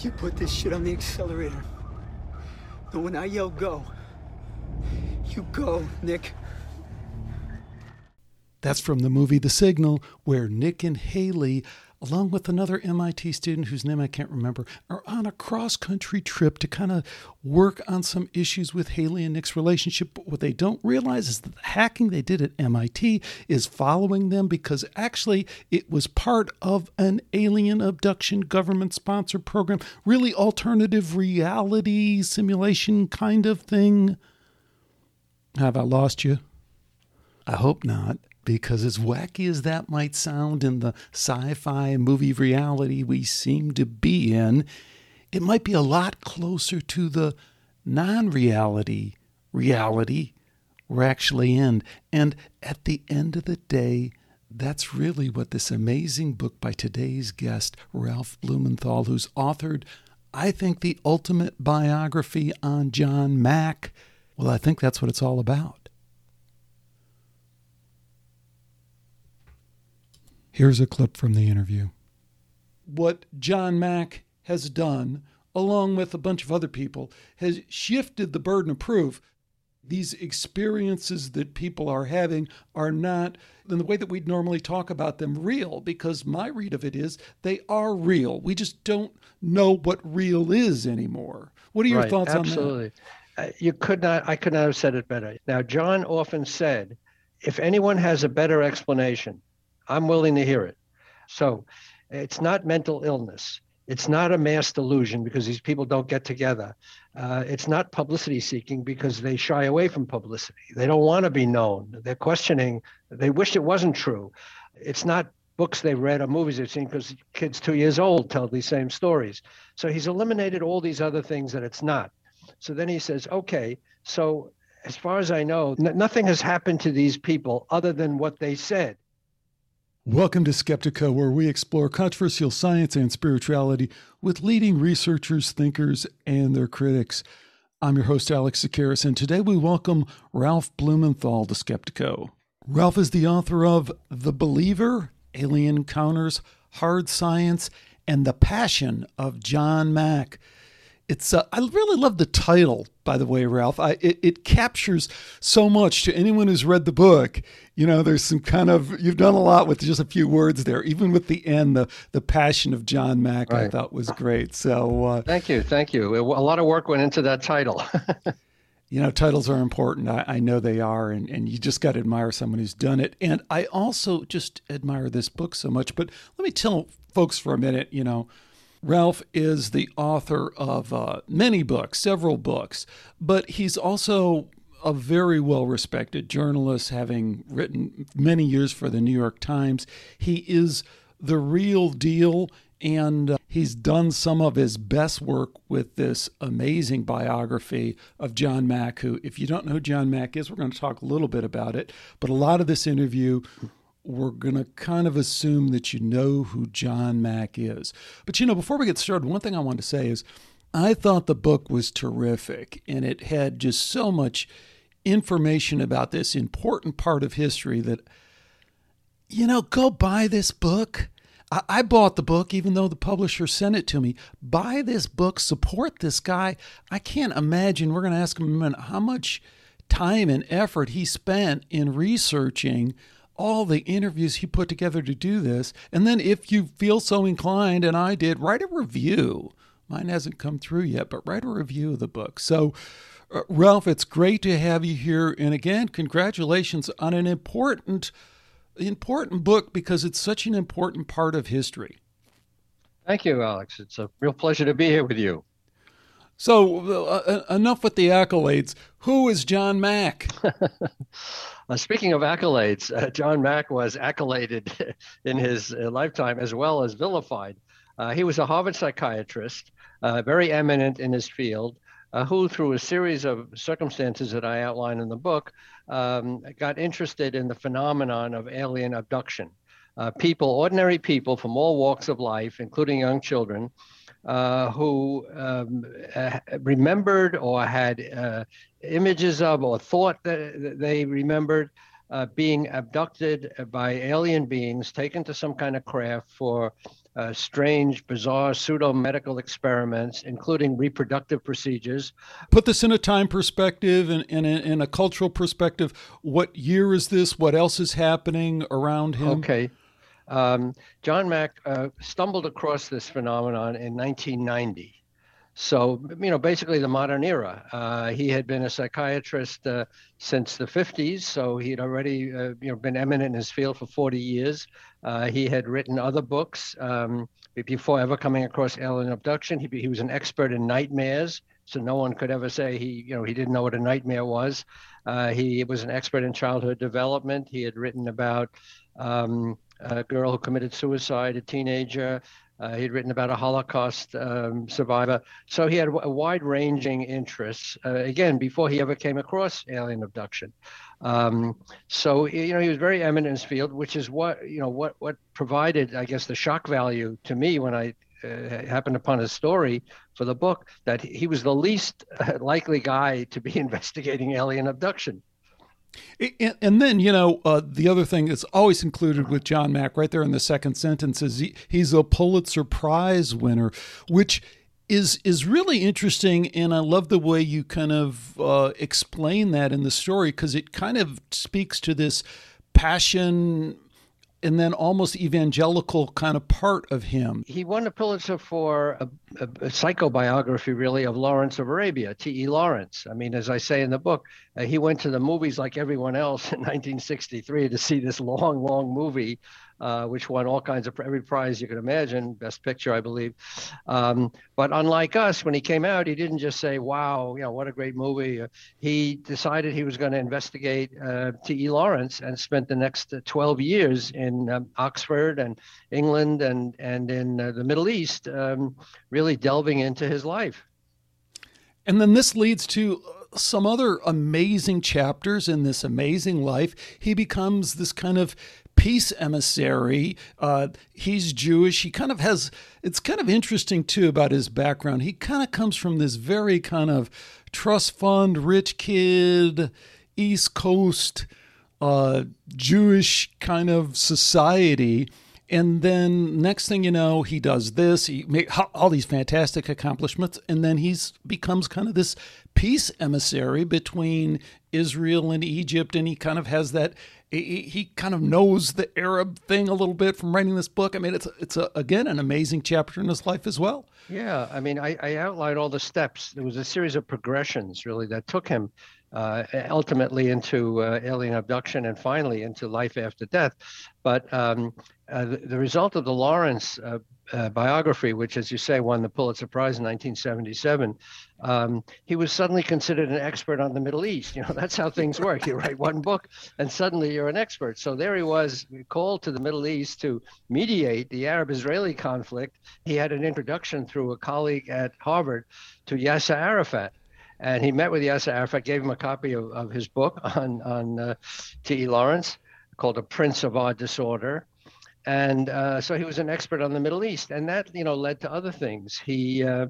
You put this shit on the accelerator. But when I yell go, you go, Nick. That's from the movie The Signal, where Nick and Haley along with another MIT student whose name I can't remember, are on a cross country trip to kind of work on some issues with Haley and Nick's relationship. But what they don't realize is that the hacking they did at MIT is following them because actually it was part of an alien abduction government sponsored program, really alternative reality simulation kind of thing. Have I lost you? I hope not because as wacky as that might sound in the sci fi movie reality we seem to be in, it might be a lot closer to the non reality reality we're actually in. And at the end of the day, that's really what this amazing book by today's guest, Ralph Blumenthal, who's authored, I think, the ultimate biography on John Mack. Well, I think that's what it's all about. Here's a clip from the interview. What John Mack has done, along with a bunch of other people, has shifted the burden of proof. These experiences that people are having are not, in the way that we'd normally talk about them, real, because my read of it is they are real. We just don't know what real is anymore. What are your right, thoughts absolutely. on that? Absolutely. Uh, you could not, I could not have said it better. Now, John often said, if anyone has a better explanation, I'm willing to hear it. So it's not mental illness. It's not a mass delusion because these people don't get together. Uh, it's not publicity seeking because they shy away from publicity. They don't want to be known. They're questioning. They wish it wasn't true. It's not books they've read or movies they've seen because kids two years old tell these same stories. So he's eliminated all these other things that it's not. So then he says, okay, so as far as I know, n- nothing has happened to these people other than what they said. Welcome to Skeptico, where we explore controversial science and spirituality with leading researchers, thinkers, and their critics. I'm your host, Alex Tsakiris, and today we welcome Ralph Blumenthal to Skeptico. Ralph is the author of The Believer, Alien Encounters, Hard Science, and The Passion of John Mack. It's uh, I really love the title, by the way, Ralph. I, it, it captures so much to anyone who's read the book. You know, there's some kind of you've done a lot with just a few words there. Even with the end, the the passion of John Mack, right. I thought was great. So uh, thank you, thank you. A lot of work went into that title. you know, titles are important. I, I know they are, and, and you just got to admire someone who's done it. And I also just admire this book so much. But let me tell folks for a minute, you know Ralph is the author of uh, many books, several books, but he's also a very well respected journalist, having written many years for the New York Times. He is the real deal, and uh, he's done some of his best work with this amazing biography of John Mack, who, if you don't know who John Mack is, we're going to talk a little bit about it. But a lot of this interview we're going to kind of assume that you know who John Mack is. But you know, before we get started, one thing I want to say is I thought the book was terrific and it had just so much information about this important part of history that, you know, go buy this book. I, I bought the book even though the publisher sent it to me. Buy this book, support this guy. I can't imagine. We're going to ask him how much time and effort he spent in researching all the interviews he put together to do this. And then, if you feel so inclined, and I did, write a review. Mine hasn't come through yet, but write a review of the book. So, uh, Ralph, it's great to have you here. And again, congratulations on an important, important book because it's such an important part of history. Thank you, Alex. It's a real pleasure to be here with you. So, uh, uh enough with the accolades. Who is John Mack? Uh, speaking of accolades, uh, John Mack was accoladed in his uh, lifetime as well as vilified. Uh, he was a Harvard psychiatrist, very eminent in his field, who, through a series of circumstances that I outline in the book, um, got interested in the phenomenon of alien abduction. people, ordinary people from all walks of life, including young children, uh, who um, uh, remembered or had uh, images of or thought that they remembered uh, being abducted by alien beings, taken to some kind of craft for uh, strange, bizarre pseudo medical experiments, including reproductive procedures. Put this in a time perspective and in, in, in, a cultural perspective. What year is this? What else is happening around him? Okay. Um, John Mack uh, stumbled across this phenomenon in 1990. So, you know, basically the modern era. Uh, he had been a psychiatrist uh, since the 50s, so he'd already, uh, you know, been eminent in his field for 40 years. Uh, he had written other books um, before ever coming across alien abduction. He, he was an expert in nightmares, so no one could ever say he, you know, he didn't know what a nightmare was. Uh, he was an expert in childhood development. He had written about um, a girl who committed suicide, a teenager. Uh, he had written about a Holocaust um, survivor. So he had a wide ranging interests, uh, again, before he ever came across alien abduction. Um, so, you know, he was very eminent in his field, which is what, you know, what, what provided, I guess, the shock value to me when I uh, happened upon his story for the book that he was the least likely guy to be investigating alien abduction. And, then, you know, uh, the other thing that's always included with John Mack right there in the second sentence is he, he's a Pulitzer Prize winner, which is is really interesting and I love the way you kind of uh, explain that in the story because it kind of speaks to this passion and then almost evangelical kind of part of him. He won a Pulitzer for a, a, a psychobiography, really, of Lawrence of Arabia, T.E. Lawrence. I mean, as I say in the book, uh, he went to the movies like everyone else in 1963 to see this long, long movie uh, which won all kinds of every prize you could imagine, Best Picture, I believe. Um, but unlike us, when he came out, he didn't just say, "Wow, you know, what a great movie." Uh, he decided he was going to investigate uh, T.E. Lawrence and spent the next 12 years in um, Oxford and England and and in uh, the Middle East, um, really delving into his life. And then this leads to uh, some other amazing chapters in this amazing life. He becomes this kind of peace emissary. Uh, he's Jewish. He kind of has, it's kind of interesting too about his background. He kind of comes from this very kind of trust fund, rich kid, East Coast, uh, Jewish kind of society. And then next thing you know, he does this. He make all these fantastic accomplishments, and then he's becomes kind of this peace emissary between Israel and Egypt, and he kind of has that he, he kind of knows the Arab thing a little bit from writing this book. I mean, it's it's a, again an amazing chapter in his life as well. Yeah, I mean, I, I outlined all the steps. There was a series of progressions really that took him uh, ultimately into uh, alien abduction and finally into life after death. But um, uh, the, the, result of the Lawrence uh, uh, biography, which, as you say, won the Pulitzer Prize in 1977, um, he was suddenly considered an expert on the Middle East. You know, that's how things work. You write one book, and suddenly you're an expert. So there he was, called to the Middle East to mediate the Arab-Israeli conflict. He had an introduction through a colleague at Harvard to Yasser Arafat. And he met with Yasser Arafat, gave him a copy of, of his book on, on uh, T.E. Lawrence called A Prince of Our Disorder and uh, so he was an expert on the Middle East, and that you know led to other things. He uh,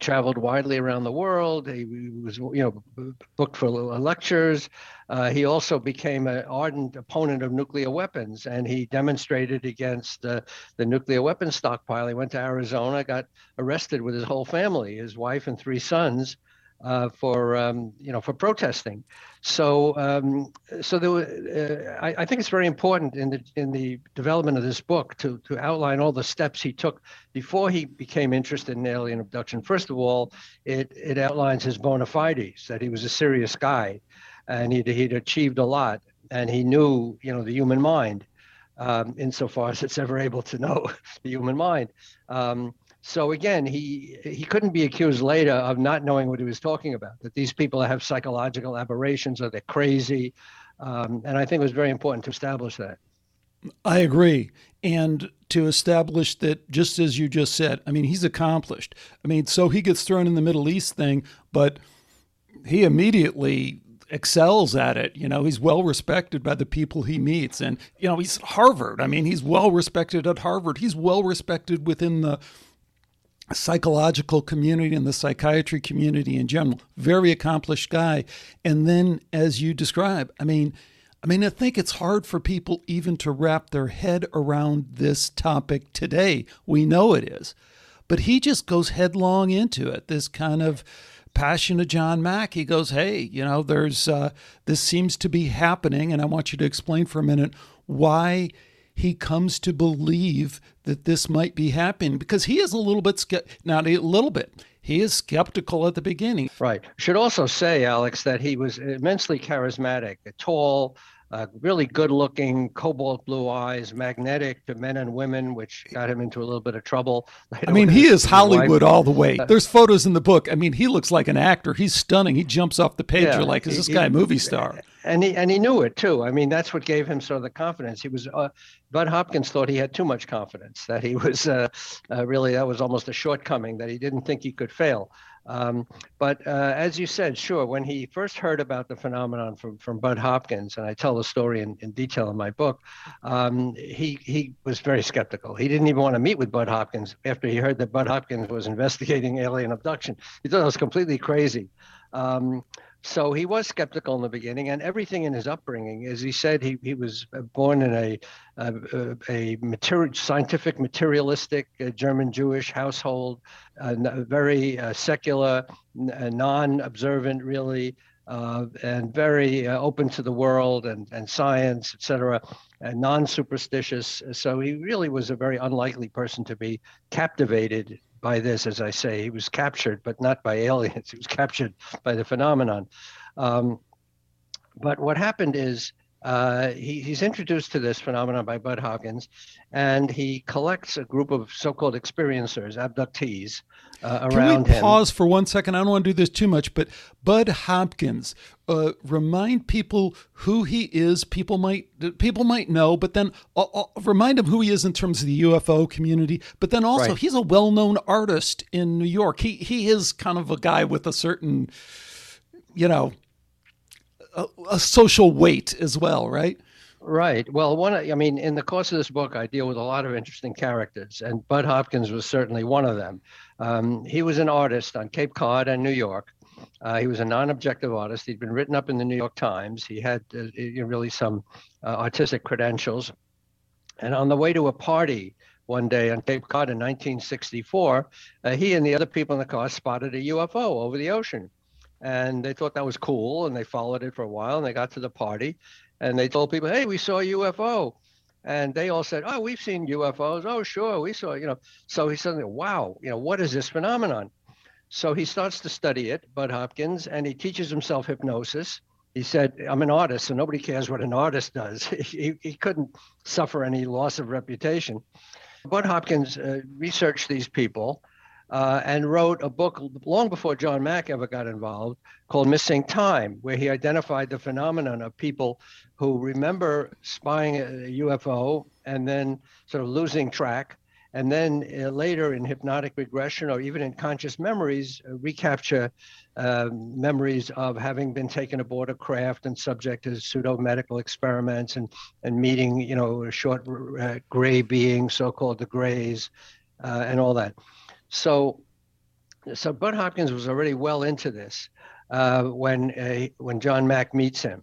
traveled widely around the world. He was you know booked for lectures. Uh, he also became an ardent opponent of nuclear weapons, and he demonstrated against uh, the nuclear weapons stockpile. He went to Arizona, got arrested with his whole family, his wife and three sons uh, for um, you know for protesting. So um, so there, uh, I, I, think it's very important in the in the development of this book to to outline all the steps he took before he became interested in alien abduction. First of all, it it outlines his bona fides that he was a serious guy, and he'd he'd achieved a lot, and he knew you know the human mind. Um, insofar as it's ever able to know the human mind. Um, so again, he he couldn't be accused later of not knowing what he was talking about. That these people have psychological aberrations or they're crazy, um, and I think it was very important to establish that. I agree, and to establish that, just as you just said, I mean, he's accomplished. I mean, so he gets thrown in the Middle East thing, but he immediately excels at it. You know, he's well respected by the people he meets. And, you know, he's Harvard. I mean, he's well respected at Harvard. He's well respected within the psychological community and the psychiatry community in general. Very accomplished guy. And then, as you describe, I mean, I mean, I think it's hard for people even to wrap their head around this topic today. We know it is. But he just goes headlong into it. This kind of passion of John Mack. He goes, "Hey, you know, there's uh, this seems to be happening, and I want you to explain for a minute why he comes to believe that this might be happening because he is a little bit not a little bit he is skeptical at the beginning. Right. Should also say alex that he was immensely charismatic tall uh, really good looking, cobalt blue eyes, magnetic to men and women, which got him into a little bit of trouble. I mean, he is Hollywood wife. all the way. There's photos in the book. I mean, he looks like an actor. He's stunning. He jumps off the page. Yeah, You're like, is this he, guy a movie star? And he and he knew it too. I mean, that's what gave him sort of the confidence. He was. Uh, Bud Hopkins thought he had too much confidence. That he was uh, uh really that was almost a shortcoming. That he didn't think he could fail. Um, but uh, as you said, sure, when he first heard about the phenomenon from, from Bud Hopkins, and I tell the story in, in detail in my book, um, he, he was very skeptical. He didn't even want to meet with Bud Hopkins after he heard that Bud Hopkins was investigating alien abduction. He thought it was completely crazy. Um, so he was skeptical in the beginning, and everything in his upbringing, as he said, he, he was uh, born in a a, a material, scientific, materialistic uh, German Jewish household, uh, very uh, secular, uh, non-observant, really, uh, and very open to the world and, and science, etc., and non-superstitious. So he really was a very unlikely person to be captivated by this, as I say. He was captured, but not by aliens. He was captured by the phenomenon. Um, but what happened is uh, he, he's introduced to this phenomenon by Bud Hopkins, and he collects a group of so-called experiencers, abductees, uh, around Can we him. Pause for one second. I don't want to do this too much, but Bud Hopkins. Uh, remind people who he is. People might people might know, but then uh, uh remind them who he is in terms of the UFO community. But then also, right. he's a well-known artist in New York. He he is kind of a guy with a certain, you know, a, a social weight as well, right? Right. Well, one, I mean, in the course of this book, I deal with a lot of interesting characters, and Bud Hopkins was certainly one of them. Um, he was an artist on Cape Cod and New York. Uh, he was a non-objective artist. He'd been written up in the New York Times. He had uh, really some uh, artistic credentials. And on the way to a party one day on Cape Cod in 1964, uh, he and the other people in the car spotted a UFO over the ocean and they thought that was cool and they followed it for a while and they got to the party and they told people hey we saw a ufo and they all said oh we've seen ufos oh sure we saw you know. So he said wow you know what is this phenomenon? So he starts to study it bud hopkins and he teaches himself hypnosis. He said i'm an artist so nobody cares what an artist does. He, he couldn't suffer any loss of reputation. Bud hopkins uh, researched these people uh, and wrote a book long before John Mack ever got involved called Missing Time, where he identified the phenomenon of people who remember spying a UFO and then sort of losing track. And then uh, later in hypnotic regression or even in conscious memories, uh, recapture uh, memories of having been taken aboard a craft and subject to pseudo medical experiments and, and meeting, you know, a short uh, gray beings, so called the grays, uh, and all that. So, so Bud Hopkins was already well into this uh, when uh, when John Mack meets him.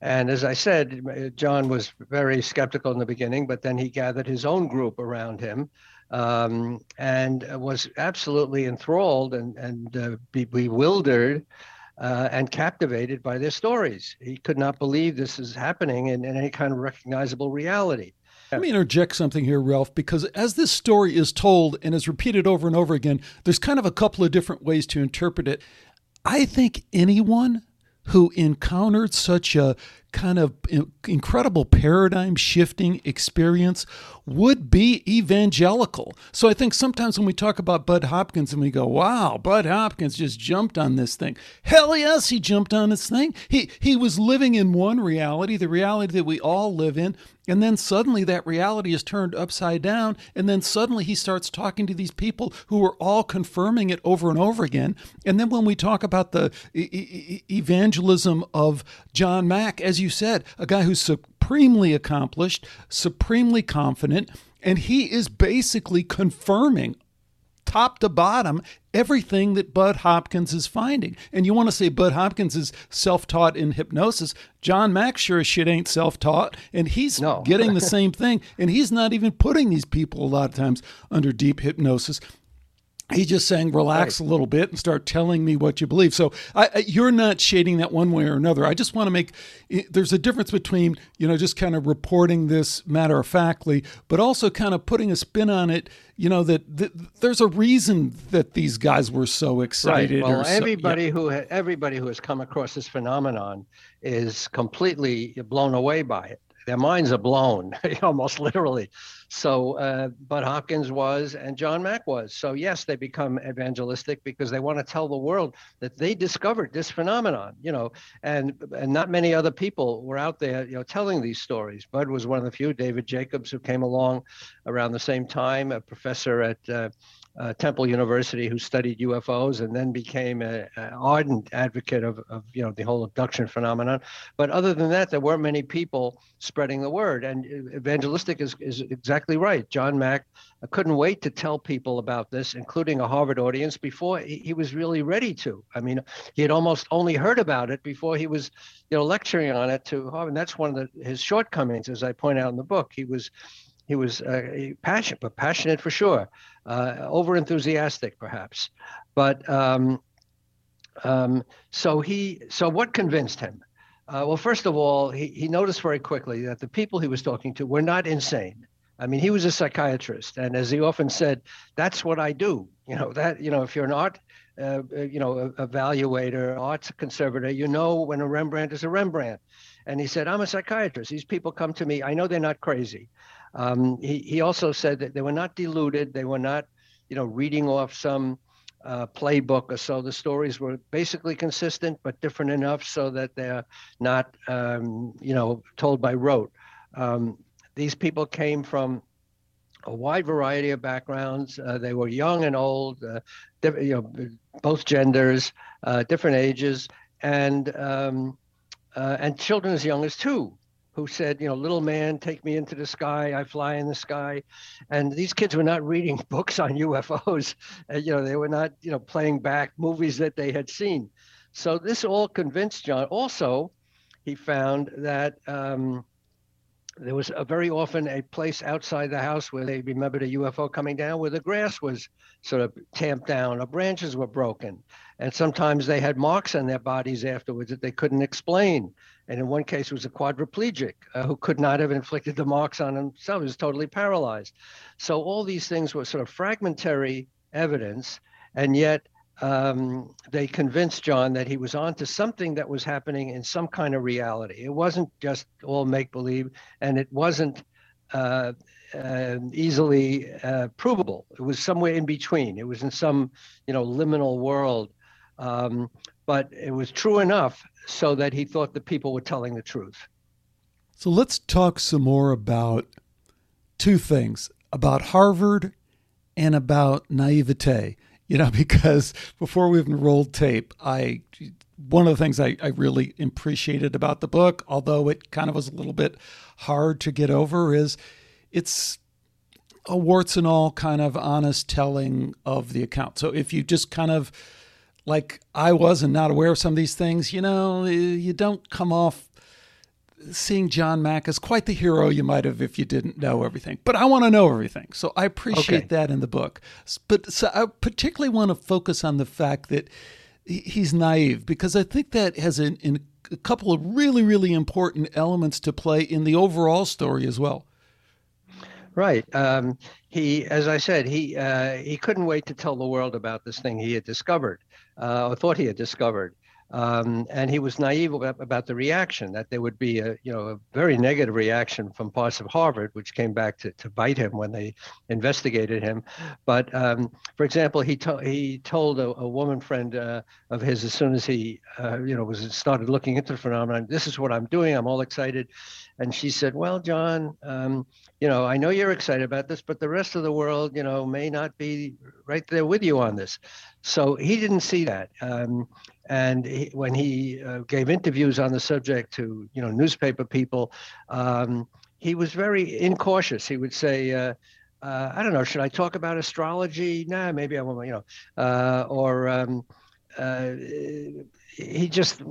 And as I said, John was very skeptical in the beginning, but then he gathered his own group around him um, and was absolutely enthralled and, and uh, be- bewildered uh, and captivated by their stories. He could not believe this is happening in, in any kind of recognizable reality. Let me interject something here, Ralph, because as this story is told and is repeated over and over again, there's kind of a couple of different ways to interpret it. I think anyone who encountered such a kind of incredible paradigm shifting experience would be evangelical. So I think sometimes when we talk about Bud Hopkins and we go, wow, Bud Hopkins just jumped on this thing. Hell yes, he jumped on this thing. He he was living in one reality, the reality that we all live in, and then suddenly that reality is turned upside down. And then suddenly he starts talking to these people who are all confirming it over and over again. And then when we talk about the e- evangelism of John Mack, as you said, a guy who's supremely accomplished, supremely confident, and he is basically confirming top to bottom everything that Bud Hopkins is finding. And you want to say Bud Hopkins is self taught in hypnosis. John Mack sure as shit ain't self taught, and he's no. getting the same thing. And he's not even putting these people a lot of times under deep hypnosis he's just saying relax right. a little bit and start telling me what you believe so I, I, you're not shading that one way or another i just want to make there's a difference between you know just kind of reporting this matter of factly but also kind of putting a spin on it you know that, that there's a reason that these guys were so excited right. well so, everybody yeah. who everybody who has come across this phenomenon is completely blown away by it their minds are blown, almost literally. So, uh, Bud Hopkins was, and John Mack was. So, yes, they become evangelistic because they want to tell the world that they discovered this phenomenon, you know, and and not many other people were out there, you know, telling these stories. Bud was one of the few. David Jacobs, who came along around the same time, a professor at uh, uh, Temple University who studied UFOs and then became an ardent advocate of, of, you know the whole abduction phenomenon. But other than that, there weren't many people spreading the word. And evangelistic is, is exactly right. John Mack couldn't wait to tell people about this, including a Harvard audience, before he, he was really ready to. I mean, he had almost only heard about it before he was you know lecturing on it to Harvard. And that's one of the, his shortcomings, as I point out in the book. He was he was uh, passionate, but passionate for sure, uh, over enthusiastic perhaps. But um, um, so he, so what convinced him? Uh, well, first of all, he, he noticed very quickly that the people he was talking to were not insane. I mean, he was a psychiatrist, and as he often said, "That's what I do." You know that you know if you're an art, uh, uh you know, evaluator, arts conservator, you know when a Rembrandt is a Rembrandt. And he said, "I'm a psychiatrist. These people come to me. I know they're not crazy. Um, he, he also said that they were not deluded. They were not, you know, reading off some uh, playbook or so. The stories were basically consistent, but different enough so that they're not, um, you know, told by rote. Um, these people came from a wide variety of backgrounds. Uh, they were young and old, uh, diff- you know, both genders, uh, different ages, and um, uh, and children as young as two who said, you know, little man, take me into the sky. I fly in the sky. And these kids were not reading books on UFOs. Uh, you know, they were not, you know, playing back movies that they had seen. So this all convinced John. Also, he found that um, there was a very often a place outside the house where they remembered a UFO coming down where the grass was sort of tamped down or branches were broken. And sometimes they had marks on their bodies afterwards that they couldn't explain. And in one case, it was a quadriplegic uh, who could not have inflicted the marks on himself. He was totally paralyzed. So all these things were sort of fragmentary evidence. And yet um, they convinced John that he was onto something that was happening in some kind of reality. It wasn't just all make believe, and it wasn't uh, uh, easily provable. It was somewhere in between. It was in some, you know, liminal world. Um, but it was true enough so that he thought the people were telling the truth. So let's talk some more about two things about Harvard and about naivete you know, because before we even rolled tape, I one of the things I, I really appreciated about the book, although it kind of was a little bit hard to get over, is it's a warts and all kind of honest telling of the account. So if you just kind of like I was and not aware of some of these things, you know, you don't come off seeing John Mack as quite the hero you might have if you didn't know everything. But I want to know everything. So I appreciate okay. that in the book. But so I particularly want to focus on the fact that he's naive because I think that has an, an, a couple of really, really important elements to play in the overall story as well. Right. Um, he, as I said, he uh, he couldn't wait to tell the world about this thing he had discovered, uh, or thought he had discovered. Um, and he was naive about, the reaction that there would be a you know a very negative reaction from parts of Harvard, which came back to, to bite him when they investigated him. But um, for example, he to- he told a, a woman friend uh, of his as soon as he uh, you know was started looking into the phenomenon, this is what I'm doing. I'm all excited, and she said, "Well, John." Um, you know, I know you're excited about this, but the rest of the world, you know, may not be right there with you on this. So he didn't see that. Um, and he, when he uh, gave interviews on the subject to you know newspaper people, um, he was very incautious. He would say, uh, uh, I don't know, should I talk about astrology? Nah, maybe I won't, you know, uh, or um, uh, he just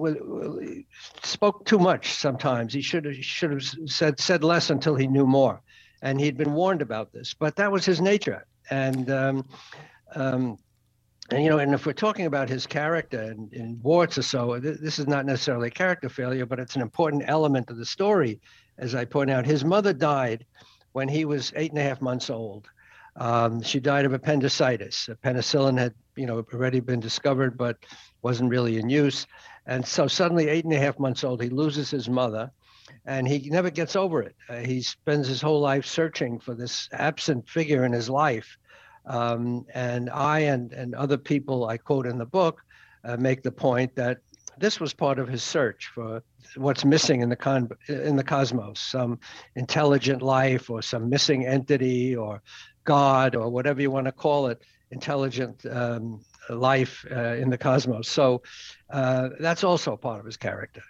spoke too much sometimes. He should have should have said said less until he knew more, and he'd been warned about this. But that was his nature, and um, um, and you know, and if we're talking about his character and, in warts or so, th- this is not necessarily a character failure, but it's an important element of the story. As I point out, his mother died when he was eight and a half months old. Um, she died of appendicitis. Penicillin had, you know, already been discovered, but wasn't really in use. And so suddenly, eight and a half months old, he loses his mother, and he never gets over it. Uh, he spends his whole life searching for this absent figure in his life. Um, and I and, and other people I quote in the book uh, make the point that this was part of his search for what's missing in the con in the cosmos, some intelligent life or some missing entity or God or whatever you want to call it, intelligent um, life uh, in the cosmos. So uh, that's also part of his character.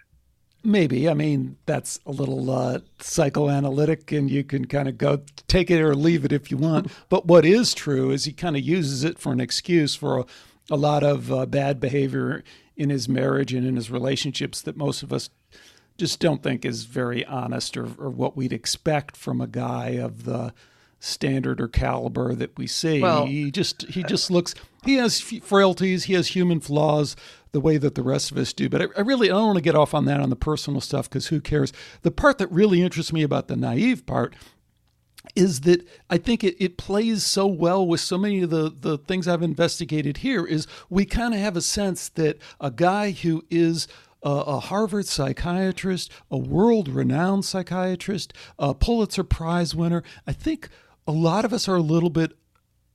Maybe. I mean, that's a little uh, psychoanalytic, and you can kind of go take it or leave it if you want. But what is true is he kind of uses it for an excuse for a, a lot of uh, bad behavior in his marriage and in his relationships that most of us just don't think is very honest or, or what we'd expect from a guy of the standard or caliber that we see. Well, he just he just looks he has frailties, he has human flaws the way that the rest of us do. But I, I really I don't want to get off on that on the personal stuff because who cares? The part that really interests me about the naive part is that I think it, it plays so well with so many of the, the things I've investigated here is we kind of have a sense that a guy who is a, a Harvard psychiatrist, a world renowned psychiatrist, a Pulitzer Prize winner, I think a lot of us are a little bit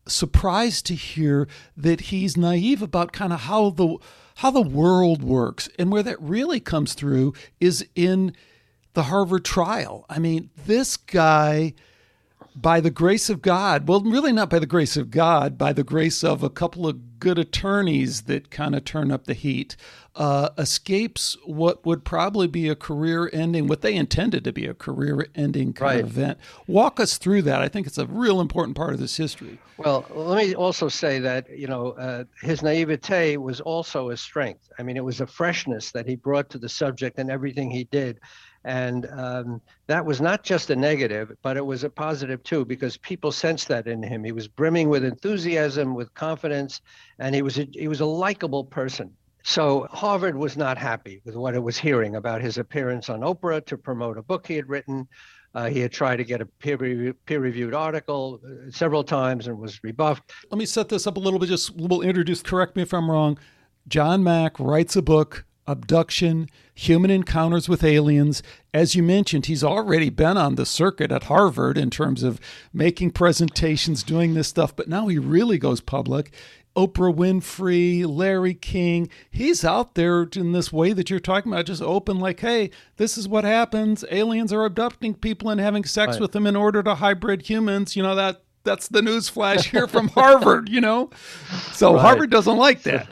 surprised to hear that he's naive about kind of how the how the world works and where that really comes through is in the Harvard trial. I mean, this guy by the grace of God, well, really not by the grace of God, by the grace of a couple of good attorneys that kind of turn up the heat, uh, escapes what would probably be a career ending, what they intended to be a career ending kind right. of event. Walk us through that. I think it's a real important part of this history. Well, let me also say that, you know, uh, his naivete was also a strength. I mean, it was a freshness that he brought to the subject and everything he did. And um, that was not just a negative, but it was a positive too, because people sensed that in him. He was brimming with enthusiasm, with confidence, and he was a, he was a likable person. So Harvard was not happy with what it was hearing about his appearance on Oprah to promote a book he had written. Uh, he had tried to get a peer, peer reviewed article uh, several times and was rebuffed. Let me set this up a little bit. Just we'll introduce. Correct me if I'm wrong. John Mack writes a book abduction, human encounters with aliens. As you mentioned, he's already been on the circuit at Harvard in terms of making presentations, doing this stuff, but now he really goes public. Oprah Winfrey, Larry King, he's out there in this way that you're talking about, just open, like, hey, this is what happens. Aliens are abducting people and having sex right. with them in order to hybrid humans. You know, that that's the news flash here from Harvard, you know? So right. Harvard doesn't like that.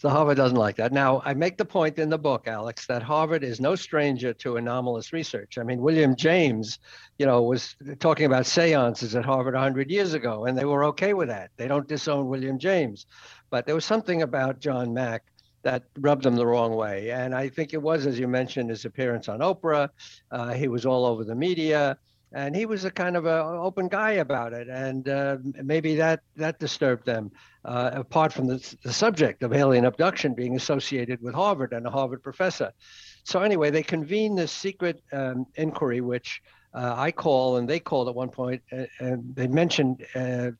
So Harvard doesn't like that. Now, I make the point in the book, Alex, that Harvard is no stranger to anomalous research. I mean, William James, you know, was talking about seances at Harvard 100 years ago, and they were okay with that. They don't disown William James. But there was something about John Mack that rubbed them the wrong way. And I think it was, as you mentioned, his appearance on Oprah. Uh, he was all over the media and he was a kind of an open guy about it, and uh, maybe that that disturbed them. Uh, apart from the, the subject of alien abduction being associated with Harvard and a Harvard professor, so anyway, they convened this secret um, inquiry, which uh, I call and they called at one point, uh, and they mentioned uh,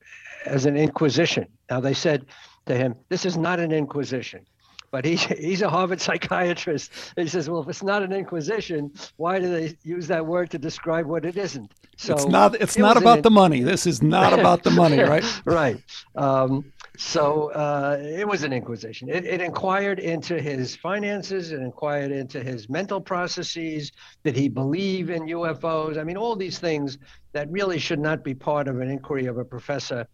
as an inquisition. Now they said to him, "This is not an inquisition." But he, he's a Harvard psychiatrist. He says, well, if it's not an inquisition, why do they use that word to describe what it isn't? So it's not. It's it not about an, the money. This is not about the money, right? right. Um, so uh, it was an inquisition. It, it, inquired into his finances. It inquired into his mental processes. Did he believe in UFOs? I mean, all these things that really should not be part of an inquiry of a professor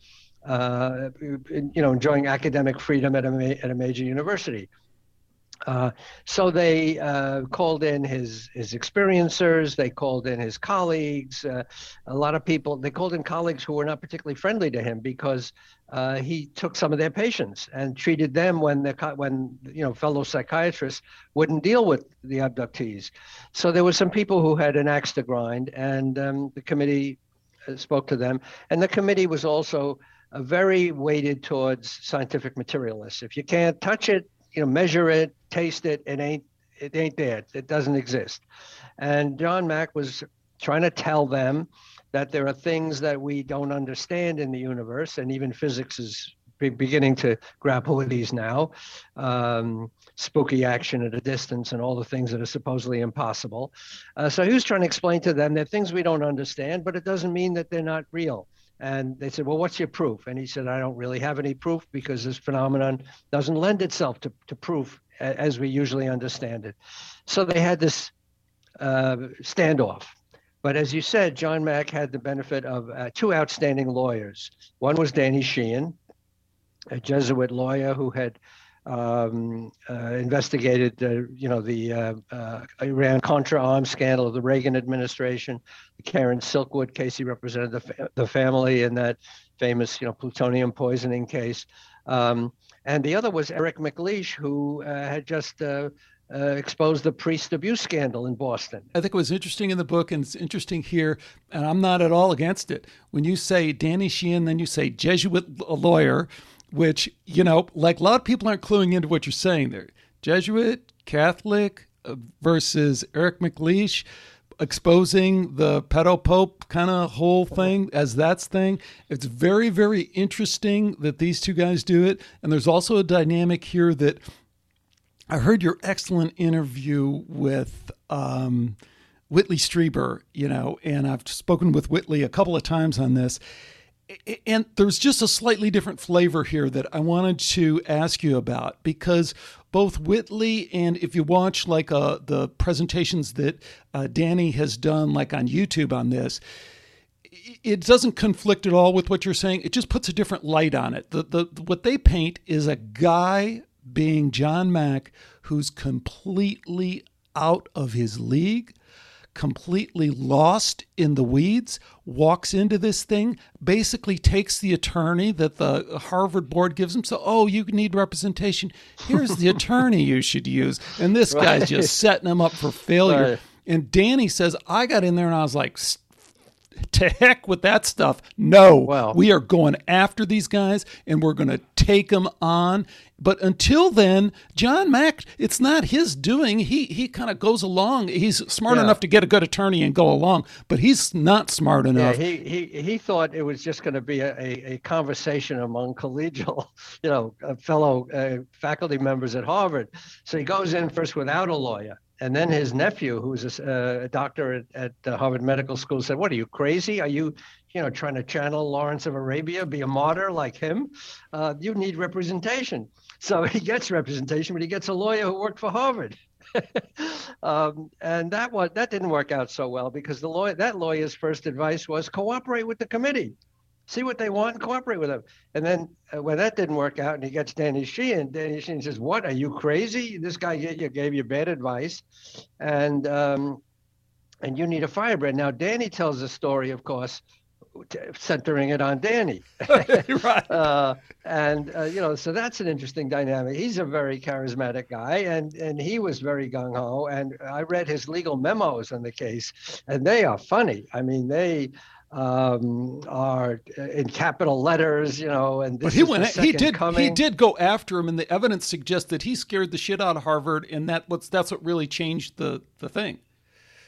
uh, you know, enjoying academic freedom at a, at a major university. Uh, so they uh, called in his his experiencers. They called in his colleagues. Uh, a lot of people. They called in colleagues who were not particularly friendly to him because uh, he took some of their patients and treated them when the when you know fellow psychiatrists wouldn't deal with the abductees. So there were some people who had an axe to grind, and um, the committee uh, spoke to them. And the committee was also very weighted towards scientific materialists. If you can't touch it, you know, measure it, taste it, it ain't it ain't there. It doesn't exist. And John Mack was trying to tell them that there are things that we don't understand in the universe, and even physics is beginning to grapple with these now. Um, spooky action at a distance and all the things that are supposedly impossible. Uh, so he was trying to explain to them that things we don't understand, but it doesn't mean that they're not real. And they said, Well, what's your proof? And he said, I don't really have any proof because this phenomenon doesn't lend itself to, to proof as we usually understand it. So they had this uh, standoff. But as you said, John Mack had the benefit of uh, two outstanding lawyers. One was Danny Sheehan, a Jesuit lawyer who had um, uh, investigated, uh, you know, the uh, uh, Iran Contra arms scandal of the Reagan administration. Karen Silkwood case, he represented the, fa- the family in that famous, you know, plutonium poisoning case. Um, and the other was Eric MacLeish, who uh, had just uh, exposed the priest abuse scandal in Boston. I think it was interesting in the book, and it's interesting here, and I'm not at all against it. When you say Danny Sheehan, then you say Jesuit lawyer, which, you know, like a lot of people aren't cluing into what you're saying there. Jesuit, Catholic uh, versus Eric MacLeish exposing the pedo pope kind of whole thing as that's thing. It's very, very interesting that these two guys do it. And there's also a dynamic here that I heard your excellent interview with um, Whitley Strieber, you know, and I've spoken with Whitley a couple of times on this and there's just a slightly different flavor here that I wanted to ask you about because both Whitley and if you watch like uh, the presentations that uh, Danny has done, like on YouTube on this, it doesn't conflict at all with what you're saying. It just puts a different light on it. The, the what they paint is a guy being John Mack who's completely out of his league completely lost in the weeds, walks into this thing, basically takes the attorney that the Harvard board gives him. So, oh, you need representation. Here's the attorney you should use. And this right. guy's just setting him up for failure. Right. And Danny says, I got in there and I was like, to heck with that stuff. No, wow. we are going after these guys and we're going to take them on. But until then, John Mack, it's not his doing. He he kind of goes along. He's smart yeah. enough to get a good attorney and go along, but he's not smart enough. Yeah, he he he thought it was just going to be a, a, conversation among collegial, you know, uh, fellow uh, faculty members at Harvard. So he goes in first without a lawyer and then his nephew, who's a, uh, a doctor at, at Harvard Medical School, said, "What are you crazy? Are you, you know, trying to channel Lawrence of Arabia, be a martyr like him? Uh, you need representation." So he gets representation, but he gets a lawyer who worked for Harvard. um, and that was that didn't work out so well because the lawyer that lawyer's first advice was cooperate with the committee see what they want and cooperate with them. And then uh, when that didn't work out and he gets Danny Sheehan, Danny Sheehan says, What? Are you crazy? This guy gave you, gave you bad advice. And, um, and you need a firebrand. Now, Danny tells the story, of course, centering it on Danny. right. Uh, and, uh, you know, so that's an interesting dynamic. He's a very charismatic guy, and, and he was very gung ho. And I read his legal memos on the case, and they are funny. I mean, they, um, are in capital letters, you know. And but he went. He did. Coming. He did go after him, and the evidence suggests that he scared the shit out of Harvard, and that what's that's what really changed the the thing.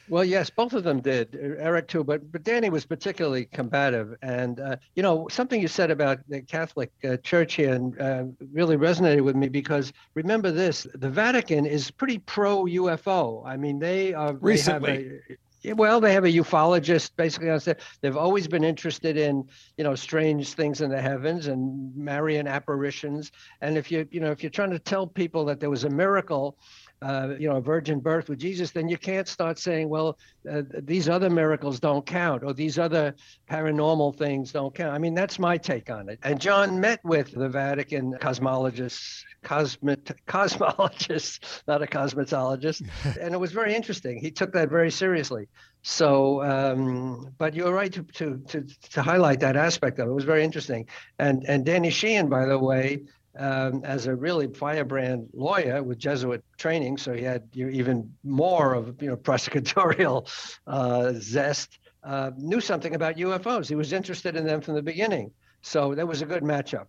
Well, yes, both of them did. Eric too, but but Danny was particularly combative, and uh, you know something you said about the Catholic uh, Church here and uh, really resonated with me because remember this: the Vatican is pretty pro UFO. I mean, they are recently. They have a, well, they have a ufologist basically on set. They've always been interested in, you know, strange things in the heavens and Marian apparitions. And if you, you know, if you're trying to tell people that there was a miracle uh, you know, a virgin birth with Jesus, then you can't start saying, well, uh, these other miracles don't count or these other paranormal things don't count. I mean, that's my take on it. And John met with the Vatican cosmologists, cosmet, cosmologists, not a cosmetologist, and it was very interesting. He took that very seriously. So, um, but you're right to, to, to to highlight that aspect of it. It was very interesting. And and Danny Sheehan, by the way, um, as a really firebrand lawyer with Jesuit training, so he had even more of you know prosecutorial uh, zest. Uh, knew something about UFOs. He was interested in them from the beginning. So that was a good matchup.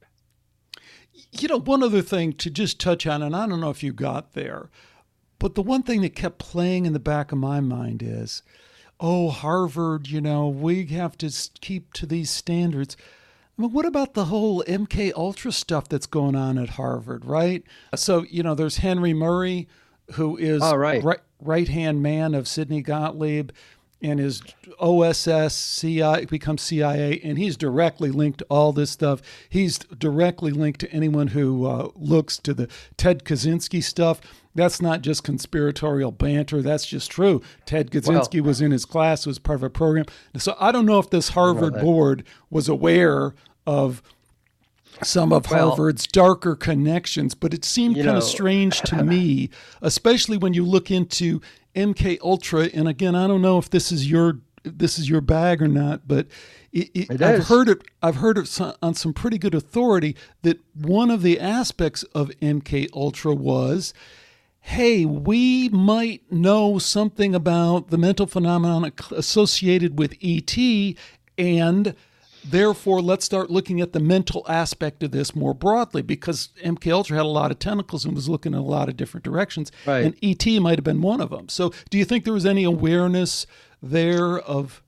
You know, one other thing to just touch on, and I don't know if you got there, but the one thing that kept playing in the back of my mind is, oh, Harvard, you know, we have to keep to these standards. Mean, what about the whole MK Ultra stuff that's going on at Harvard, right? So, you know, there's Henry Murray, who is oh, right. right hand man of Sidney Gottlieb and his OSS CIA becomes CIA, and he's directly linked to all this stuff. He's directly linked to anyone who uh, looks to the Ted Kaczynski stuff. That's not just conspiratorial banter. That's just true. Ted Kaczynski well, was in his class, was part of a program. So I don't know if this Harvard board was aware of some of well, Harvard's darker connections, but it seemed kind know, of strange to me, especially when you look into MK Ultra. And again, I don't know if this is your this is your bag or not, but it, it, it I've heard it. I've heard it on some pretty good authority that one of the aspects of MK Ultra was, hey, we might know something about the mental phenomenon associated with ET, and Therefore, let's start looking at the mental aspect of this more broadly because MK Ultra had a lot of tentacles and was looking in a lot of different directions, right. and ET might have been one of them. So, do you think there was any awareness there of?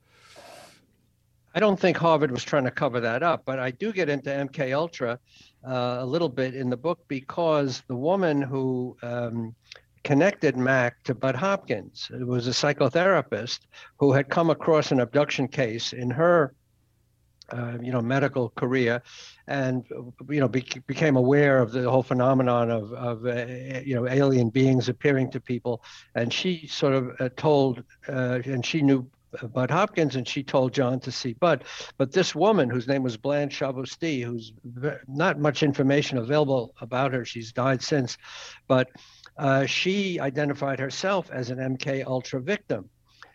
I don't think Harvard was trying to cover that up, but I do get into MK Ultra uh, a little bit in the book because the woman who um, connected Mack to Bud Hopkins It was a psychotherapist who had come across an abduction case in her uh, you know, medical career, and you know, be- became aware of the whole phenomenon of, of uh, you know, alien beings appearing to people. And she sort of uh, told, uh, and she knew Bud Hopkins, and she told John to see Bud. But this woman, whose name was Blanche Chavoustie, who's not much information available about her, she's died since, but uh, she identified herself as an MK Ultra victim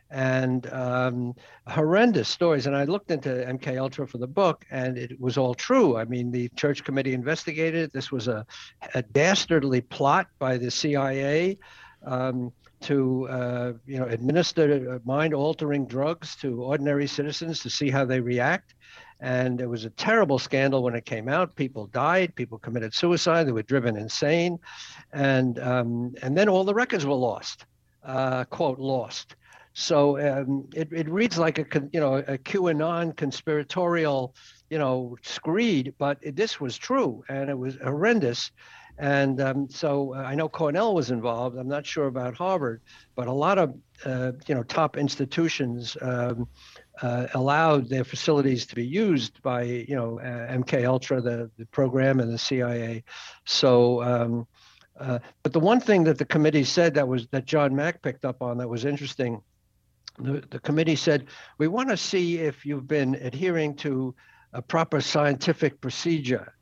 and um, horrendous stories. And I looked into MK Ultra for the book, and it was all true. I mean, the church committee investigated. it. This was a, a dastardly plot by the CIA. Um, to uh, you know administer mind-altering drugs to ordinary citizens to see how they react, and it was a terrible scandal when it came out. People died, people committed suicide, they were driven insane, and um, and then all the records were lost. Uh, quote lost. So um, it, it reads like a you know a QAnon conspiratorial you know screed, but it, this was true and it was horrendous. And um, so uh, I know Cornell was involved. I'm not sure about Harvard, but a lot of uh, you know top institutions um, uh, allowed their facilities to be used by you know uh, MK Ultra, the, the program, and the CIA. So. Um, uh, but the one thing that the committee said that was that John Mack picked up on that was interesting the, the committee said, we want to see if you've been adhering to a proper scientific procedure.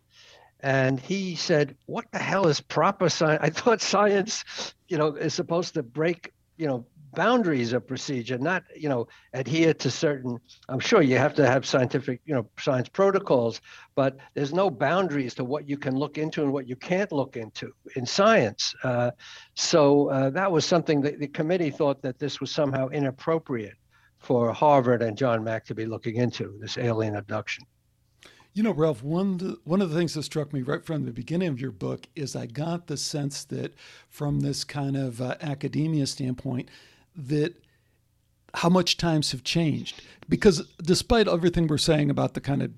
And he said, what the hell is proper science? I thought science, you know, is supposed to break, you know, boundaries of procedure, not you know adhere to certain. I'm sure you have to have scientific you know science protocols, but there's no boundaries to what you can look into and what you can't look into in science. Uh, so uh, that was something that the committee thought that this was somehow inappropriate for Harvard and John Mack to be looking into this alien abduction. You know, Ralph, one, one of the things that struck me right from the beginning of your book is I got the sense that from this kind of uh, academia standpoint, that how much times have changed. Because despite everything we're saying about the kind of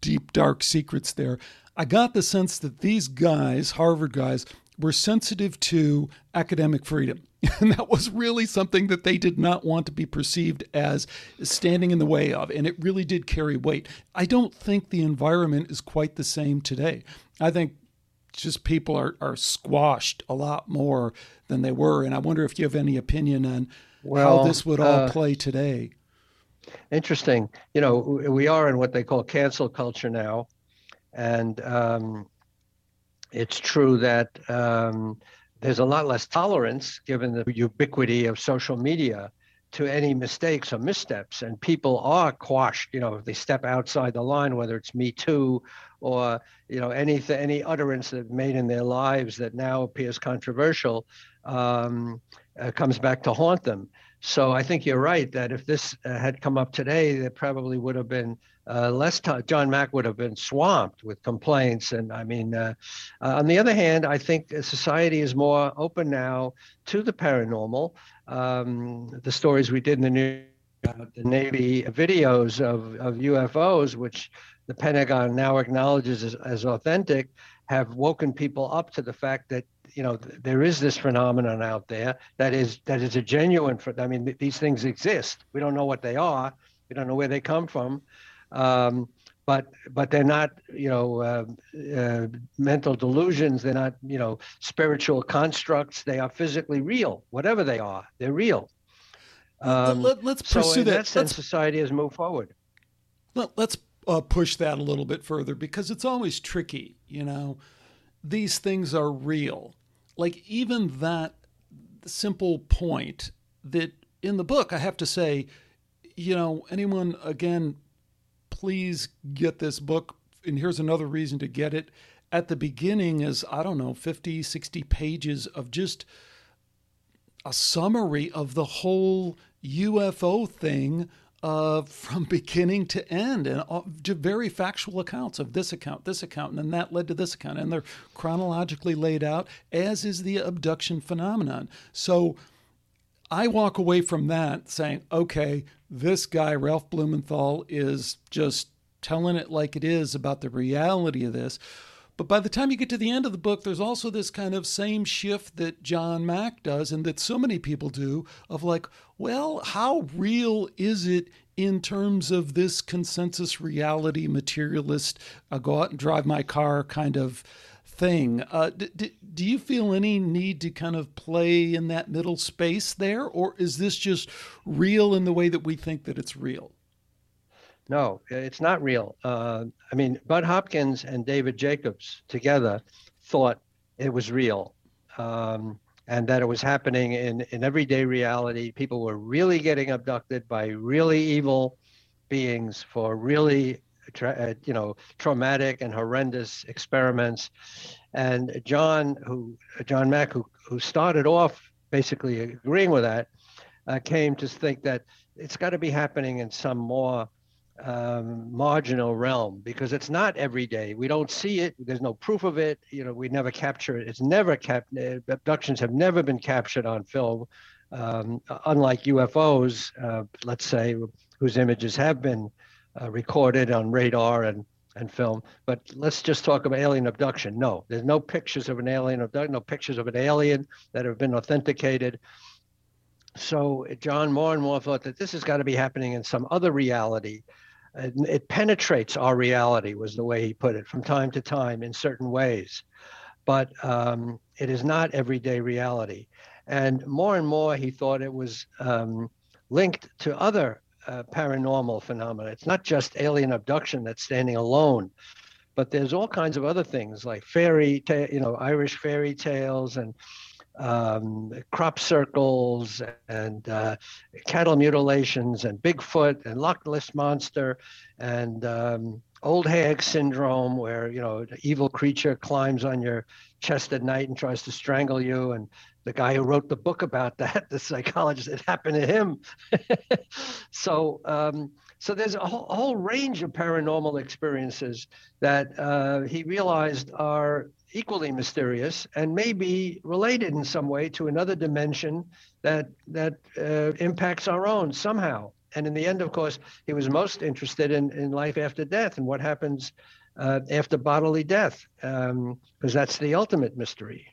deep, dark secrets there, I got the sense that these guys, Harvard guys, were sensitive to academic freedom. And that was really something that they did not want to be perceived as standing in the way of. And it really did carry weight. I don't think the environment is quite the same today. I think just people are, are squashed a lot more than they were. And I wonder if you have any opinion on well, how this would all uh, play today. Interesting. You know, we are in what they call cancel culture now. And um, it's true that um, there's a lot less tolerance given the ubiquity of social media to any mistakes or missteps and people are quashed you know if they step outside the line whether it's me too or you know anything any utterance that made in their lives that now appears controversial um, uh, comes back to haunt them. So i think you're right that if this uh, had come up today there probably would have been uh, less time john mack would have been swamped with complaints. And i mean uh, uh, on the other hand i think society is more open now to the paranormal. Um, the stories we did in the new uh, the Navy videos of, of UFOs, which the Pentagon now acknowledges as, as authentic, have woken people up to the fact that you know th- there is this phenomenon out there that is that is a genuine. I mean, th- these things exist. We don't know what they are. We don't know where they come from. Um, but but they're not you know uh, uh, mental delusions they're not you know spiritual constructs they are physically real whatever they are they're real um, let, us pursue so in that, that sense society has moved forward let, us uh, push that a little bit further because it's always tricky you know these things are real like even that simple point that in the book i have to say you know anyone again please get this book. And here's another reason to get it. At the beginning is, I don't know, 50, 60 pages of just a summary of the whole UFO thing uh, from beginning to end and uh, very factual accounts of this account, this account, and then that led to this account. And they're chronologically laid out, as is the abduction phenomenon. So I walk away from that saying, okay, this guy, Ralph Blumenthal, is just telling it like it is about the reality of this. But by the time you get to the end of the book, there's also this kind of same shift that John Mack does and that so many people do of like, well, how real is it in terms of this consensus reality materialist, uh, go out and drive my car kind of thing. Uh, d- d- do you feel any need to kind of play in that middle space there, or is this just real in the way that we think that it's real? No, it's not real. Uh, I mean, Bud Hopkins and David Jacobs together thought it was real. Um, and that it was happening in, in everyday reality. People were really getting abducted by really evil beings for really tra- uh, you know, traumatic and horrendous experiments. And John, who John Mack, who who started off basically agreeing with that, uh, came to think that it's got to be happening in some more um, marginal realm because it's not every day. We don't see it. There's no proof of it. You know, we never capture it. It's never kept. Uh, abductions have never been captured on film, um, unlike UFOs. Uh, let's say whose images have been uh, recorded on radar and and film. But let's just talk about alien abduction. No, there's no pictures of an alien abduction, no pictures of an alien that have been authenticated. So John more and more thought that this has got to be happening in some other reality. It, penetrates our reality, was the way he put it, from time to time in certain ways. But um, it is not everyday reality. And more and more, he thought it was um, linked to other uh, paranormal phenomena. It's not just alien abduction that's standing alone, but there's all kinds of other things like fairy, ta- you know, Irish fairy tales and um, crop circles and uh, cattle mutilations and Bigfoot and Loch Ness monster and um, old hag syndrome, where you know the evil creature climbs on your chest at night and tries to strangle you, and the guy who wrote the book about that, the psychologist, it happened to him. so, um, so there's a whole, a whole, range of paranormal experiences that uh, he realized are equally mysterious and may be related in some way to another dimension that that uh, impacts our own somehow. And in the end, of course, he was most interested in, in life after death and what happens uh, after bodily death, because um, that's the ultimate mystery.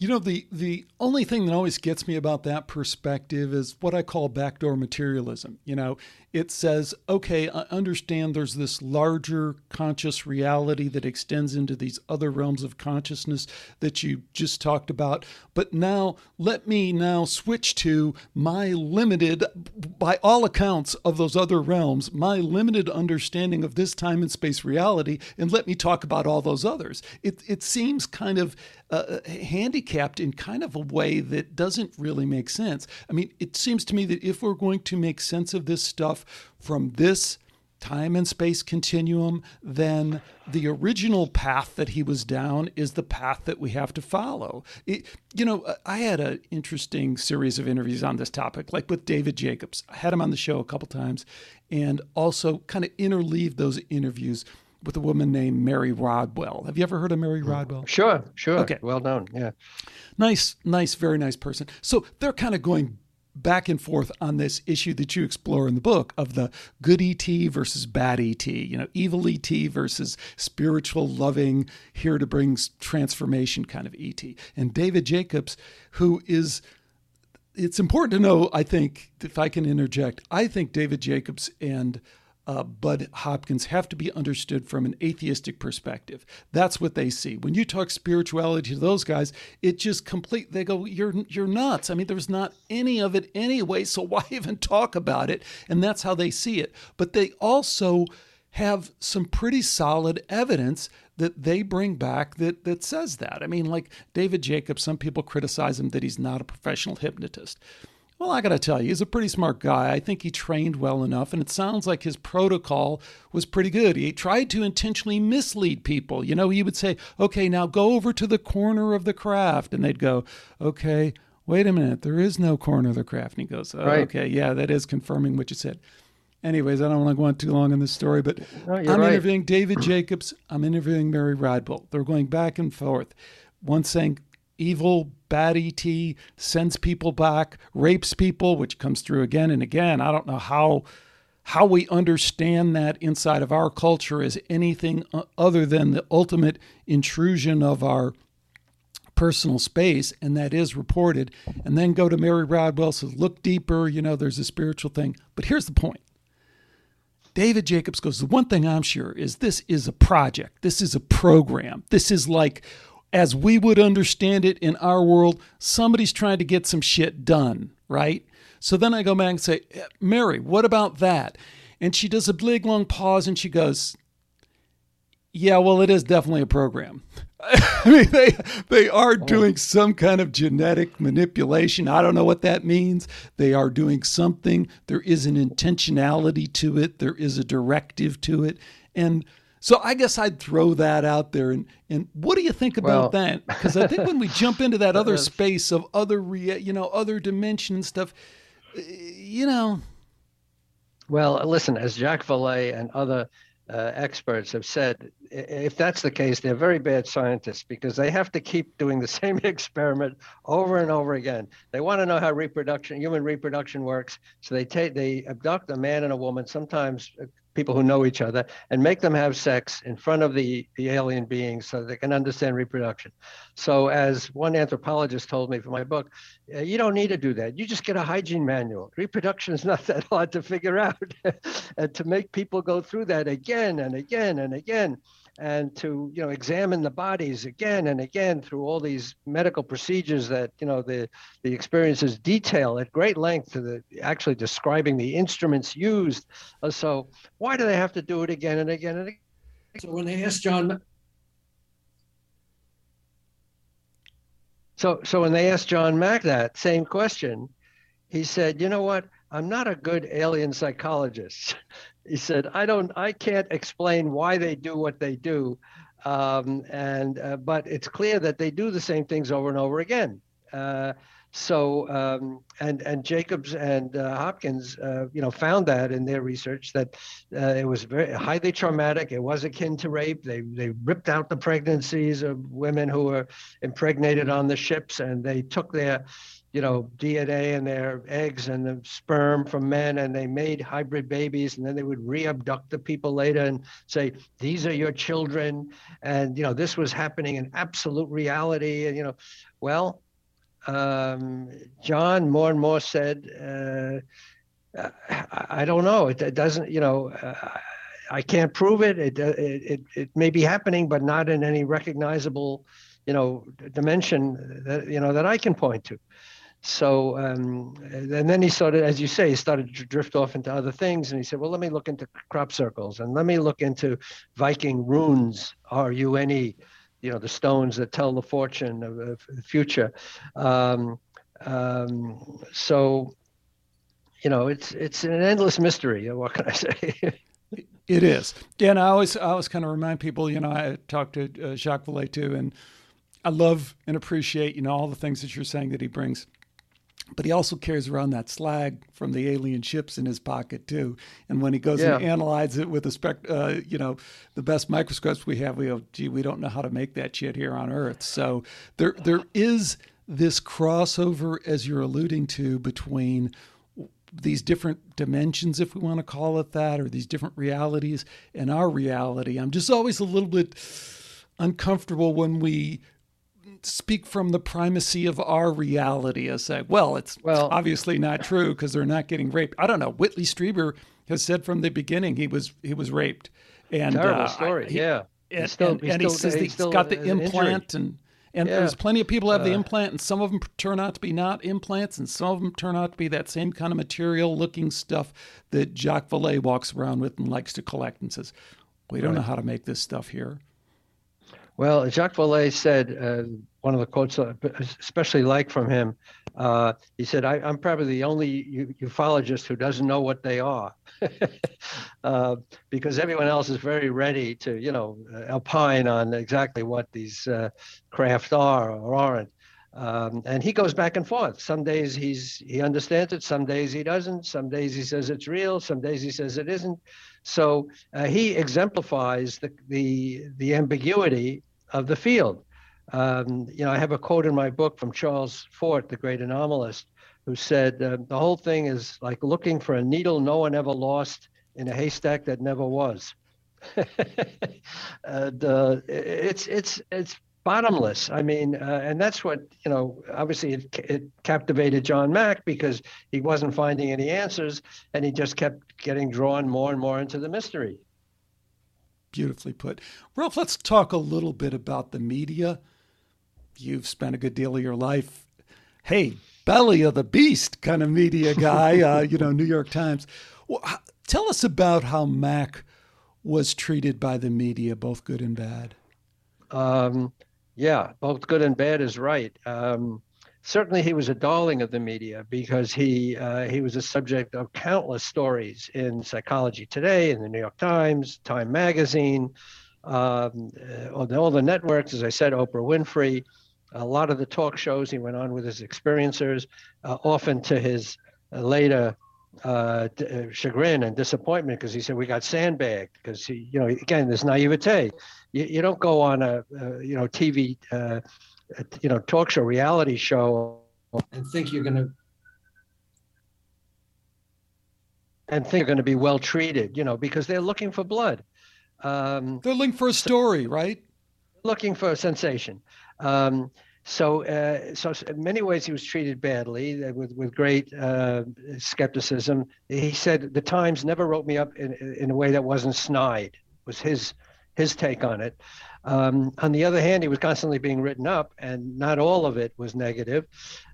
You know, the the only thing that always gets me about that perspective is what I call backdoor materialism. You know, it says, okay, I understand there's this larger conscious reality that extends into these other realms of consciousness that you just talked about, but now let me now switch to my limited by all accounts of those other realms, my limited understanding of this time and space reality and let me talk about all those others. It it seems kind of uh, handicapped in kind of a way that doesn't really make sense. I mean, it seems to me that if we're going to make sense of this stuff from this time and space continuum, then the original path that he was down is the path that we have to follow. It, you know, I had an interesting series of interviews on this topic, like with David Jacobs. I had him on the show a couple times and also kind of interleaved those interviews with a woman named Mary Rodwell. Have you ever heard of Mary mm. Rodwell? Sure, sure. Okay. Well known. Yeah. Nice, nice, very nice person. So they're kind of going back and forth on this issue that you explore in the book of the good ET versus bad ET, you know, evil ET versus spiritual, loving, here to bring transformation kind of ET. And David Jacobs, who is it's important to know, I think, if I can interject, I think David Jacobs and uh, Bud Hopkins have to be understood from an atheistic perspective. That's what they see. When you talk spirituality to those guys, it just complete. They go, "You're you're nuts." I mean, there's not any of it anyway, so why even talk about it? And that's how they see it. But they also have some pretty solid evidence that they bring back that that says that. I mean, like David Jacobs, some people criticize him that he's not a professional hypnotist. Well, I got to tell you, he's a pretty smart guy. I think he trained well enough, and it sounds like his protocol was pretty good. He tried to intentionally mislead people. You know, he would say, okay, now go over to the corner of the craft. And they'd go, okay, wait a minute, there is no corner of the craft. And he goes, oh, right. okay, yeah, that is confirming what you said. Anyways, I don't want to go on too long in this story, but no, I'm right. interviewing David Jacobs. I'm interviewing Mary Rodwell. They're going back and forth. One saying, evil, bad ET, sends people back, rapes people, which comes through again and again. I don't know how how we understand that inside of our culture as anything other than the ultimate intrusion of our personal space, and that is reported. And then go to Mary Rodwell says, look deeper, you know, there's a spiritual thing. But here's the point. David Jacobs goes, the one thing I'm sure is this is a project. This is a program. This is like as we would understand it in our world, somebody's trying to get some shit done, right? So then I go back and say, eh, Mary, what about that? And she does a big long pause and she goes, Yeah, well, it is definitely a program. I mean, they they are oh. doing some kind of genetic manipulation. I don't know what that means. They are doing something. There is an intentionality to it. There is a directive to it, and so I guess I'd throw that out there. And, and what do you think about well, that? Because I think when we jump into that other space of other, rea- you know, other dimension and stuff, eh, you know. Well, listen, as Jacques Vallée and other uh, experts have said, if that's the case, they're very bad scientists because they have to keep doing the same experiment over and over again. They want to know how reproduction, human reproduction works, so they take they abduct a man and a woman, sometimes people who know each other and make them have sex in front of the, the alien beings so they can understand reproduction. So, as one anthropologist told me for my book, you don't need to do that. You just get a hygiene manual. Reproduction is not that hard to figure out. and to make people go through that again and again and again and to you know examine the bodies again and again through all these medical procedures that you know the the experiences detail at great length to the actually describing the instruments used. Uh, so why do they have to do it again and again and again? So when they asked john so so when they asked john mack that same question he said you know what? I'm not a good alien psychologist he said, "I don't, I can't explain why they do what they do, um, and uh, but it's clear that they do the same things over and over again." Uh, so um, and and Jacobs and uh, Hopkins, uh, you know, found that in their research that uh, it was very highly traumatic. It was akin to rape. They they ripped out the pregnancies of women who were impregnated on the ships, and they took their you know, DNA in their eggs and the sperm from men, and they made hybrid babies, and then they would re-abduct the people later and say, "These are your children," and you know, this was happening in absolute reality, and you know, well, um, John more and more said, uh, I, I, don't know, it, it doesn't, you know. Uh, I can't prove it. It, it. it it may be happening, but not in any recognizable, you know, dimension that you know that I can point to. So, um, and then he started, as you say, he started to drift off into other things. And he said, well, let me look into crop circles and let me look into Viking runes, R U N E, you any, you know, the stones that tell the fortune of, of the future. Um, um, so, you know, it's it's an endless mystery. What can I say? it is, and I always I always kind of remind people. You know, I talked to uh, Jacques Vallée too, and I love and appreciate you know all the things that you're saying that he brings but he also carries around that slag from the alien ships in his pocket too. And when he goes yeah. and analyzes it with the spec, uh, you know, the best microscopes we have, we go, gee, we don't know how to make that shit here on Earth. So there, there is this crossover, as you're alluding to, between these different dimensions, if we want to call it that, or these different realities and our reality. I'm just always a little bit uncomfortable when we speak from the primacy of our reality as say, well, it's well, obviously not true because they're not getting raped. I don't know. Whitley Strieber has said from the beginning he was he was raped. And terrible uh, story. He, yeah. And, still, and, and he says he's, he's got the implant and and yeah. there's plenty of people have the uh, implant and some of them turn out to be not implants and some of them turn out to be that same kind of material looking stuff that Jacques Vallée walks around with and likes to collect and says, we don't right. know how to make this stuff here. Well, Jacques Vallée said, uh, one of the quotes I especially like from him, uh, he said, I, am probably the only ufologist who doesn't know what they are. uh, because everyone else is very ready to, you know, opine on exactly what these uh, craft are or aren't. Um, and he goes back and forth. Some days he's he understands it, some days he doesn't. Some days he says it's real, some days he says it isn't. So uh, he exemplifies the, the the ambiguity of the field. Um, you know, I have a quote in my book from Charles Fort, the great anomalist, who said uh, the whole thing is like looking for a needle no one ever lost in a haystack that never was. and, uh, it's it's it's bottomless. I mean, uh, and that's what you know. Obviously, it, it captivated John Mack because he wasn't finding any answers, and he just kept getting drawn more and more into the mystery. Beautifully put. Ralph, let's talk a little bit about the media. You've spent a good deal of your life, hey, belly of the beast kind of media guy, uh, you know, New York Times. Well, tell us about how Mack was treated by the media, both good and bad. Um, yeah, both good and bad is right. Um, certainly he was a darling of the media because he uh, he was a subject of countless stories in Psychology Today, in the New York Times, Time Magazine, um, uh, all the networks. As I said, Oprah Winfrey, a lot of the talk shows he went on with his experiencers, uh, often to his uh, later uh, uh, chagrin and disappointment because he said we got sandbagged because he, you know, again, there's naivete. You, you don't go on a, you know TV you know talk show reality show and think you're going to and think you're going to be well treated you know because they're looking for blood um, they're looking for a story right looking for a sensation um, so, uh, so in many ways, he was treated badly uh, with with great uh, skepticism. He said the Times never wrote me up in in a way that wasn't snide. Was his his take on it. Um, on the other hand, he was constantly being written up, and not all of it was negative.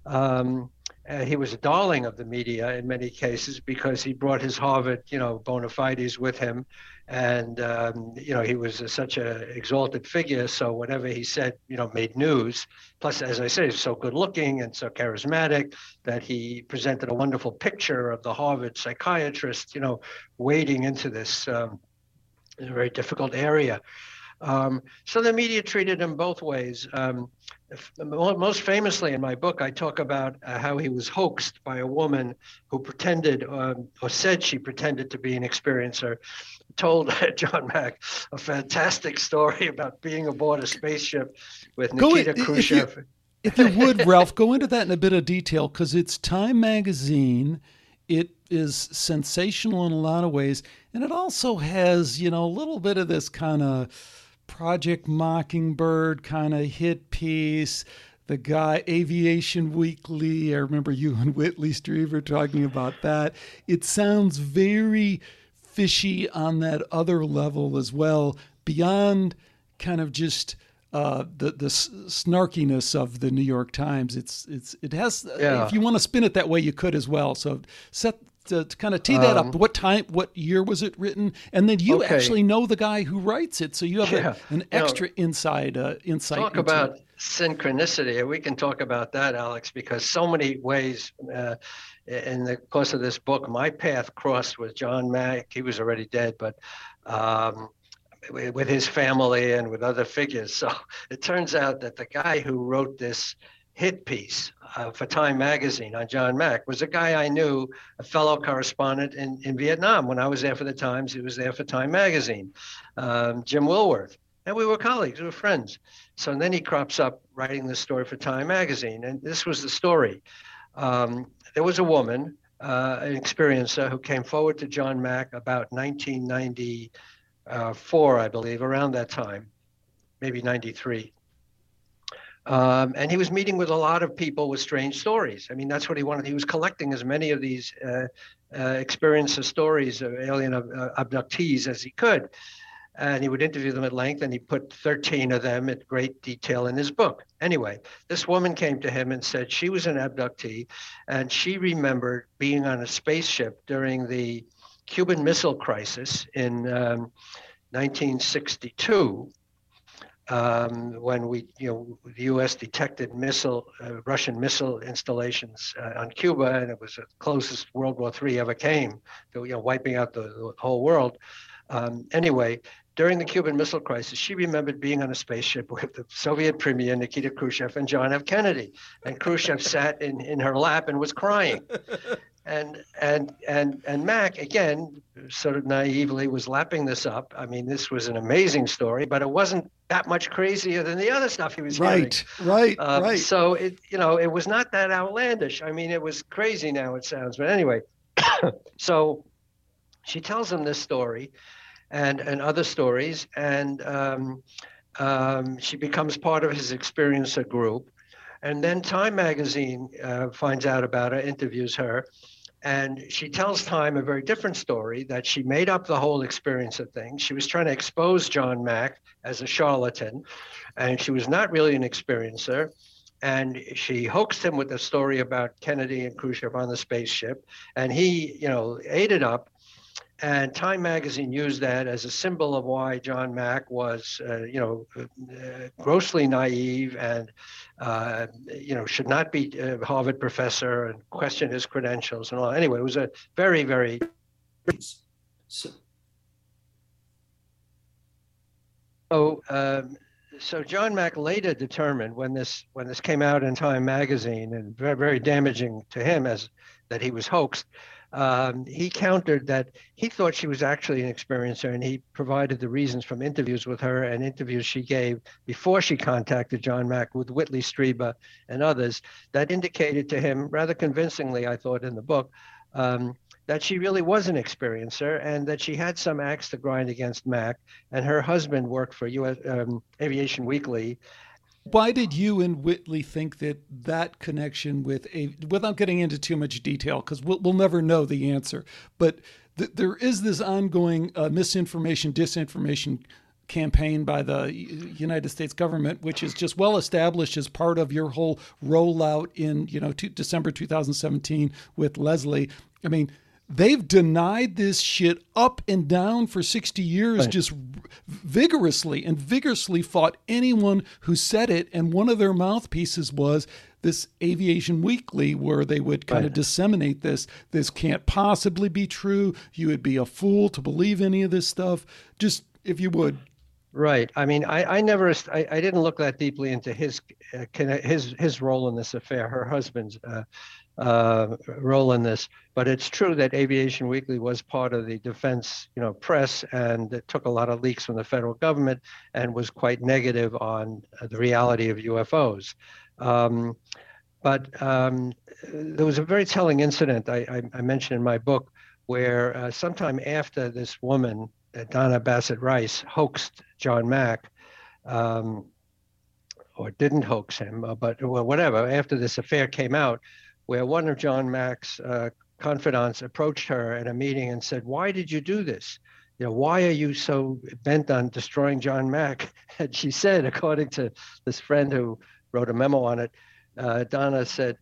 Um, uh, he was a darling of the media in many cases because he brought his Harvard, you know, bona fides with him, and um, you know he was a, such an exalted figure. So whatever he said, you know, made news. Plus, as I say, so good looking and so charismatic that he presented a wonderful picture of the Harvard psychiatrist, you know, wading into this um, very difficult area. Um, so the media treated him both ways. Um, most famously in my book, I talk about uh, how he was hoaxed by a woman who pretended um, or said she pretended to be an experiencer. Told John Mack a fantastic story about being aboard a spaceship with Nikita Go, Khrushchev. If you, if you would, Ralph, go into that in a bit of detail because it's Time Magazine. It is sensational in a lot of ways, and it also has, you know, a little bit of this kind of Project Mockingbird kind of hit piece. The guy, Aviation Weekly. I remember you and Whitley Strieber talking about that. It sounds very fishy on that other level as well, beyond kind of just uh, the the snarkiness of the New York Times. It's it's it has. Yeah. If you want to spin it that way, you could as well. So set to, to kind of tee that um, up. What time? What year was it written? And then you okay. actually know the guy who writes it, so you have yeah. a, an extra know, inside uh, insight. Talk about it. synchronicity. We can talk about that, Alex, because so many ways. Uh, in the course of this book, my path crossed with John Mack. He was already dead, but um, with his family and with other figures. So it turns out that the guy who wrote this hit piece uh, for Time magazine on John Mack was a guy I knew, a fellow correspondent in, in Vietnam. When I was there for the Times, he was there for Time magazine, um, Jim Willwerth. And we were colleagues, we were friends. So then he crops up writing this story for Time magazine. And this was the story. Um, there was a woman, uh, an experiencer, who came forward to John Mack about 1990 uh, I believe, around that time, maybe 93. Um, and he was meeting with a lot of people with strange stories. I mean, that's what he wanted. He was collecting as many of these uh, uh, experiences, stories of alien uh, abductees as he could. And he would interview them at length, and he put 13 of them in great detail in his book. Anyway, this woman came to him and said she was an abductee, and she remembered being on a spaceship during the Cuban Missile Crisis in um, 1962, um, when we, you know, the U.S. detected missile, uh, Russian missile installations uh, on Cuba, and it was the closest World War III ever came to, you know, wiping out the, the whole world. Um, anyway, during the Cuban Missile Crisis, she remembered being on a spaceship with the Soviet Premier Nikita Khrushchev and John F. Kennedy. And Khrushchev sat in, in her lap and was crying. and and and and Mack again, sort of naively, was lapping this up. I mean, this was an amazing story, but it wasn't that much crazier than the other stuff he was right, hearing. Right, uh, right, So it, you know, it was not that outlandish. I mean, it was crazy now. It sounds, but anyway. so she tells him this story, and and other stories, and um, um, she becomes part of his experiencer group. And then Time magazine uh, finds out about her, interviews her, and she tells Time a very different story that she made up the whole experience of things. She was trying to expose John Mack as a charlatan, and she was not really an experiencer. And she hoaxed him with the story about Kennedy and Khrushchev on the spaceship. And he, you know, ate it up and Time Magazine used that as a symbol of why John Mack was, uh, you know, uh, grossly naive and, uh, you know, should not be a Harvard professor and question his credentials and all. Anyway, it was a very, very. So, so, um, so John Mack later determined when this when this came out in Time Magazine and very, very damaging to him as that he was hoaxed um, he countered that he thought she was actually an experiencer and he provided the reasons from interviews with her and interviews she gave before she contacted John Mack with Whitley Strieber and others that indicated to him rather convincingly, I thought in the book, um, that she really was an experiencer and that she had some axe to grind against Mack. And her husband worked for US um, Aviation Weekly why did you and Whitley think that that connection with a, without getting into too much detail, because we'll, we'll never know the answer, but th- there is this ongoing uh, misinformation, disinformation campaign by the United States government, which is just well established as part of your whole rollout in you know December 2017 with Leslie. I mean, they've denied this shit up and down for 60 years, right. just vigorously and vigorously fought anyone who said it. And one of their mouthpieces was this Aviation Weekly, where they would kind right. of disseminate this. This can't possibly be true. You would be a fool to believe any of this stuff. Just if you would. Right. I mean, I, I never, I, I didn't look that deeply into his, uh, his, his role in this affair. Her husband's uh, uh, role in this. But it's true that Aviation Weekly was part of the defense, you know, press, and it took a lot of leaks from the federal government and was quite negative on uh, the reality of UFOs. Um, but um, there was a very telling incident I, I, I mentioned in my book where uh, sometime after this woman, uh, Donna Bassett Rice, hoaxed John Mack. Um, or didn't hoax him, uh, but well, whatever. After this affair came out, where one of John Mack's uh, confidants approached her at a meeting and said, "Why did you do this? You know, why are you so bent on destroying John Mack?" And she said, according to this friend who wrote a memo on it, uh, Donna said,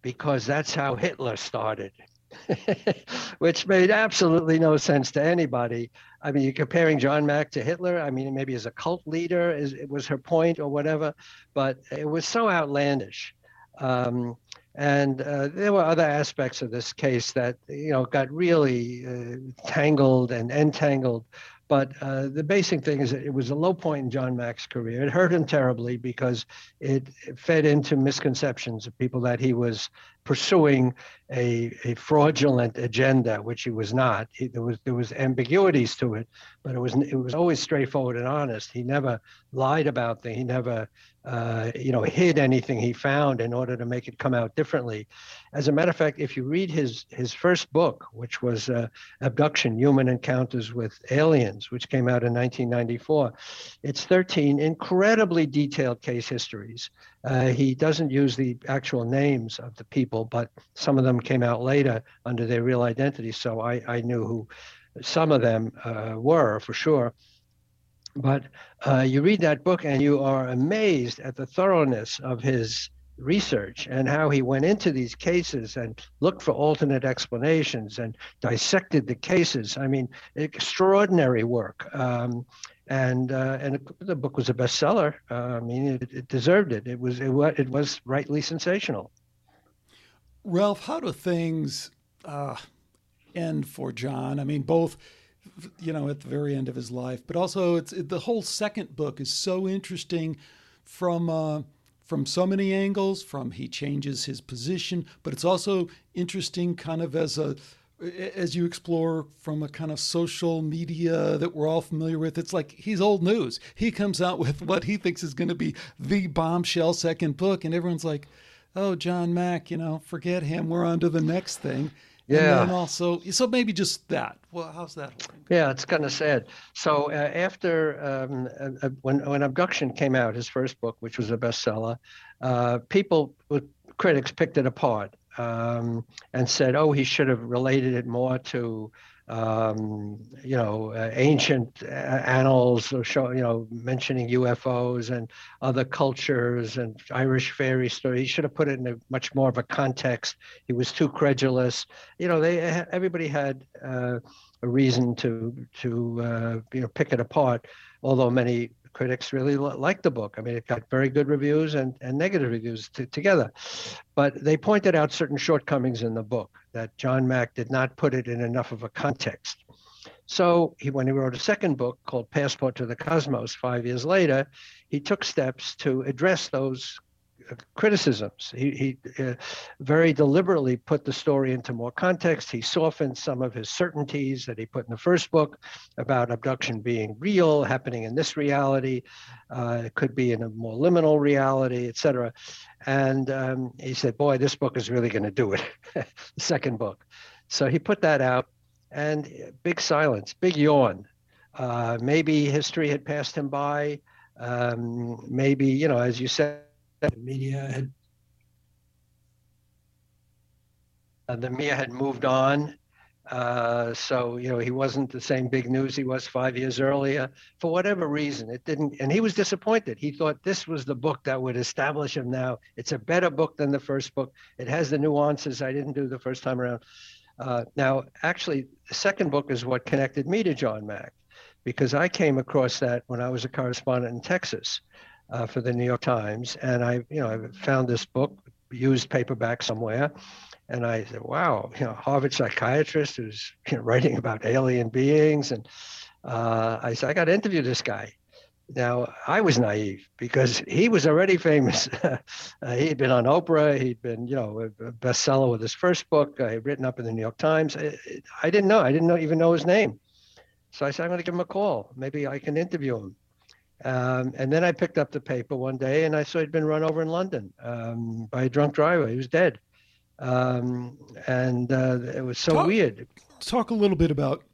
"Because that's how Hitler started." which made absolutely no sense to anybody. I mean, you're comparing John Mack to Hitler. I mean, maybe as a cult leader, is it was her point or whatever, but it was so outlandish. Um, and uh, there were other aspects of this case that you know got really uh, tangled and entangled but uh, the basic thing is it was a low point in John Mack's career. It hurt him terribly because it, it fed into misconceptions of people that he was pursuing a, a fraudulent agenda, which he was not. He, there was there was ambiguities to it, but it was it was always straightforward and honest. He never lied about things. He never uh, you know, hid anything he found in order to make it come out differently. As a matter of fact, if you read his his first book, which was uh, Abduction: Human Encounters with Aliens, which came out in 1994, it's 13 incredibly detailed case histories. Uh, he doesn't use the actual names of the people, but some of them came out later under their real identity. So I, I knew who some of them uh, were for sure. But uh, you read that book and you are amazed at the thoroughness of his research and how he went into these cases and looked for alternate explanations and dissected the cases. I mean, extraordinary work. Um, and uh, and the book was a bestseller. Uh, I mean, it, it, deserved it. It was it was it was rightly sensational. Ralph, how do things uh, end for John? I mean, both you know, at the very end of his life. But also, it's it, the whole second book is so interesting from uh, from so many angles. From he changes his position, but it's also interesting, kind of as a as you explore from a kind of social media that we're all familiar with, it's like he's old news. He comes out with what he thinks is going to be the bombshell second book, and everyone's like, "Oh, John Mack, you know, forget him. We're on to the next thing." Yeah. And also, so maybe just that. Well, how's that? Yeah, it's kind of sad. So uh, after um, uh, uh, when when Abduction came out, his first book, which was a bestseller, uh, people, critics, picked it apart um, and said, "Oh, he should have related it more to." Um, you know, uh, ancient annals, show, you know, mentioning UFOs and other cultures and Irish fairy stories. He should have put it in a much more of a context. He was too credulous. You know, they everybody had uh, a reason to to uh, you know pick it apart. Although many critics really liked the book. I mean, it got very good reviews and, and negative reviews t- together. But they pointed out certain shortcomings in the book that John Mack did not put it in enough of a context. So he, when he wrote a second book called Passport to the Cosmos five years later, he took steps to address those criticisms. He, he uh, very deliberately put the story into more context. He softened some of his certainties that he put in the first book about abduction being real, happening in this reality. Uh, it could be in a more liminal reality, etc. And um, he said, "Boy, this book is really going to do it." the second book. So he put that out, and big silence, big yawn. Uh, maybe history had passed him by. Um, maybe you know, as you said the media had uh, the media had moved on. Uh, so you know he wasn't the same big news he was five years earlier. For whatever reason, it didn't, and he was disappointed. He thought this was the book that would establish him. Now it's a better book than the first book. It has the nuances I didn't do the first time around. Uh, now, actually, the second book is what connected me to John Mack, because I came across that when I was a correspondent in Texas uh, for the New York Times, and I, you know, I found this book, used paperback somewhere, and I said, "Wow, you know, Harvard psychiatrist who's you know, writing about alien beings," and uh, I said, "I got to interview this guy." Now, I was naive because he was already famous. uh, he had been on Oprah. He'd been, you know, a bestseller with his first book. Uh, written up in the New York Times. I, I didn't know. I didn't know, even know his name. So I said, I'm going to give him a call. Maybe I can interview him. Um, and then I picked up the paper one day and I saw he'd been run over in London um, by a drunk driver. He was dead. Um, and uh, it was so talk, weird. Talk a little bit about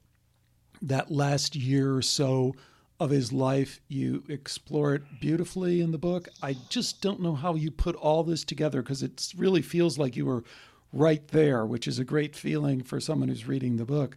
that last year or so of his life. You explore it beautifully in the book. I just don't know how you put all this together because it really feels like you were right there, which is a great feeling for someone who's reading the book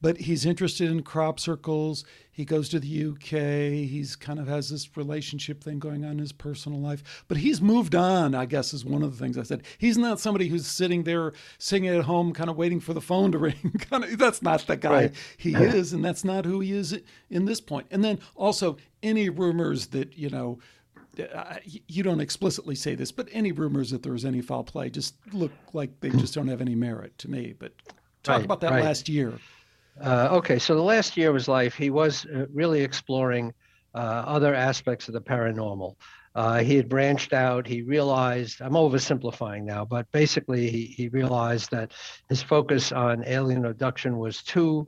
but he's interested in crop circles. He goes to the UK. He's kind of has this relationship thing going on in his personal life. But he's moved on, I guess, is one of the things I said. He's not somebody who's sitting there singing at home, kind of waiting for the phone to ring. kind of, that's not the guy right. he is, and that's not who he is in this point. And then also, any rumors that, you know, uh, you don't explicitly say this, but any rumors that there was any foul play just look like they just don't have any merit to me. But talk right, about that right. last year. Uh, okay, so the last year of his life, he was uh, really exploring uh, other aspects of the paranormal. Uh, he had branched out. He realized, I'm oversimplifying now, but basically, he, he realized that his focus on alien abduction was too,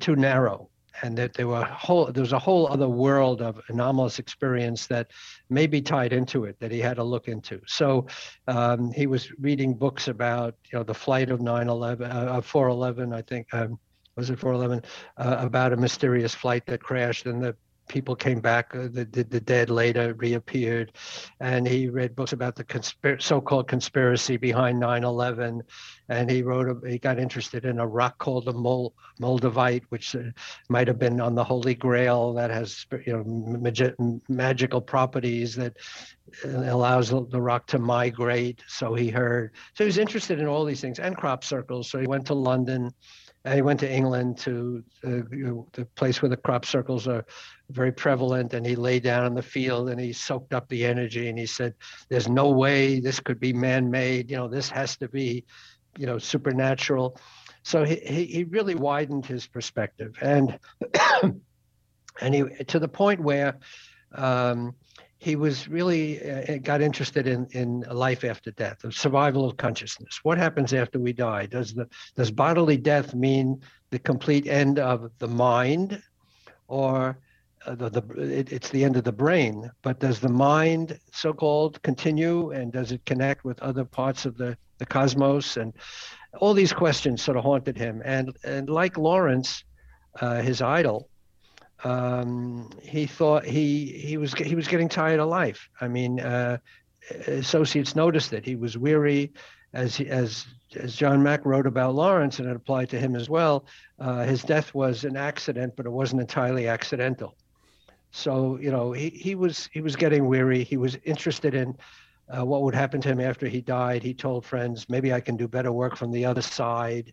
too narrow. And that there were whole, there was a whole other world of anomalous experience that may be tied into it that he had to look into. So um, he was reading books about, you know, the flight of 9/11, uh, 4/11, I think, um, was it 411 uh, about a mysterious flight that crashed and the people came back uh, the, the, the dead later reappeared. And he read books about the conspir- so-called conspiracy behind 9-11 and he wrote a, he got interested in a rock called the Mol- moldavite which uh, might have been on the holy grail that has you know magi- magical properties that uh, allows the rock to migrate. So he heard so he was interested in all these things and crop circles. So he went to london and he went to England to uh, the place where the crop circles are very prevalent. And he lay down in the field and he soaked up the energy. And he said, "There's no way this could be man-made. You know, this has to be, you know, supernatural." So he he, he really widened his perspective, and and he to the point where. Um, he was really uh, got interested in in life after death, the survival of consciousness. What happens after we die? Does the does bodily death mean the complete end of the mind, or uh, the, the it, it's the end of the brain? But does the mind, so-called, continue, and does it connect with other parts of the the cosmos? And all these questions sort of haunted him. And and like Lawrence, uh, his idol, um, he thought he he was he was getting tired of life. I mean, uh, associates noticed that He was weary, as he, as as John Mack wrote about Lawrence, and it applied to him as well. Uh, his death was an accident, but it wasn't entirely accidental. So you know, he he was he was getting weary. He was interested in. Uh, what would happen to him after he died? He told friends, maybe I can do better work from the other side,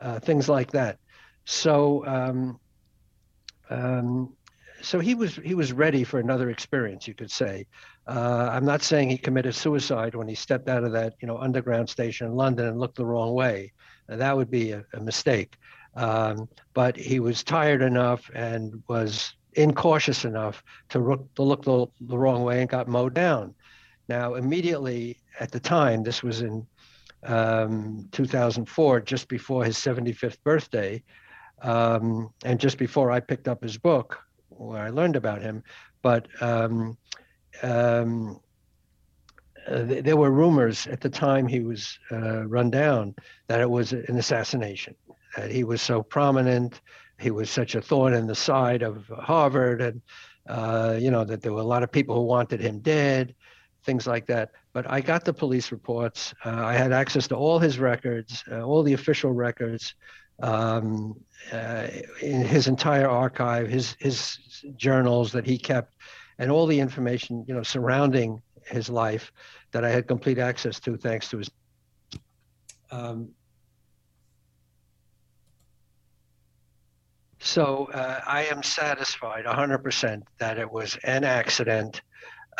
uh, things like that. So um, um, so he was he was ready for another experience, you could say. Uh, I'm not saying he committed suicide when he stepped out of that you know underground station in London and looked the wrong way. that would be a, a mistake. Um, but he was tired enough and was incautious enough to look, to look the, the wrong way and got mowed down. Now, immediately at the time, this was in um, 2004, just before his 75th birthday, um, and just before I picked up his book, where I learned about him, but um, um, uh, th- there were rumors at the time he was uh, run down that it was an assassination. That he was so prominent, he was such a thorn in the side of Harvard, and uh, you know that there were a lot of people who wanted him dead, things like that. But I got the police reports. Uh, I had access to all his records, uh, all the official records um, uh, in his entire archive, his his journals that he kept, and all the information you know surrounding his life that I had complete access to thanks to his. Um, so uh, I am satisfied 100% that it was an accident.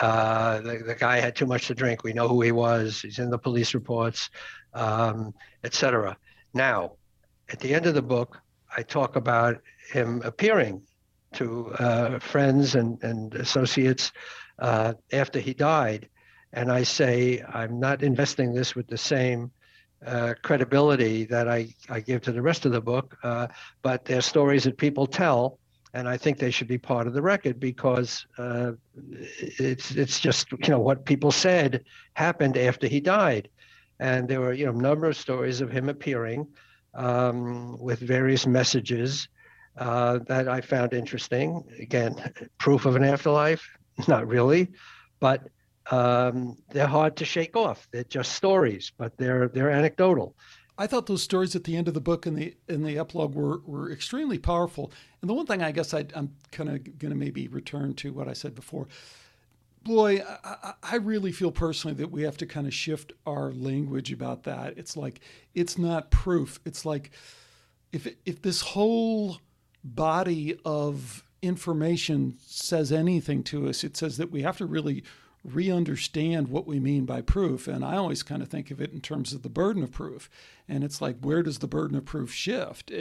Uh, the, the guy had too much to drink. We know who he was. He's in the police reports, um, etc. Now, at the end of the book, I talk about him appearing to uh, friends and, and associates uh, after he died. And I say, I'm not investing this with the same uh, credibility that I, I give to the rest of the book, uh, but they're stories that people tell. And I think they should be part of the record because uh, it's it's just you know what people said happened after he died, and there were you know a number of stories of him appearing um, with various messages uh, that I found interesting. Again, proof of an afterlife? Not really, but um, they're hard to shake off. They're just stories, but they're they're anecdotal. I thought those stories at the end of the book and the in the epilogue were were extremely powerful. And the one thing I guess I, am kind of going to maybe return to what I said before. Boy, I, I really feel personally that we have to kind of shift our language about that. It's like it's not proof. It's like if if this whole body of information says anything to us, it says that we have to really re understand what we mean by proof. And I always kind of think of it in terms of the burden of proof. And it's like, where does the burden of proof shift?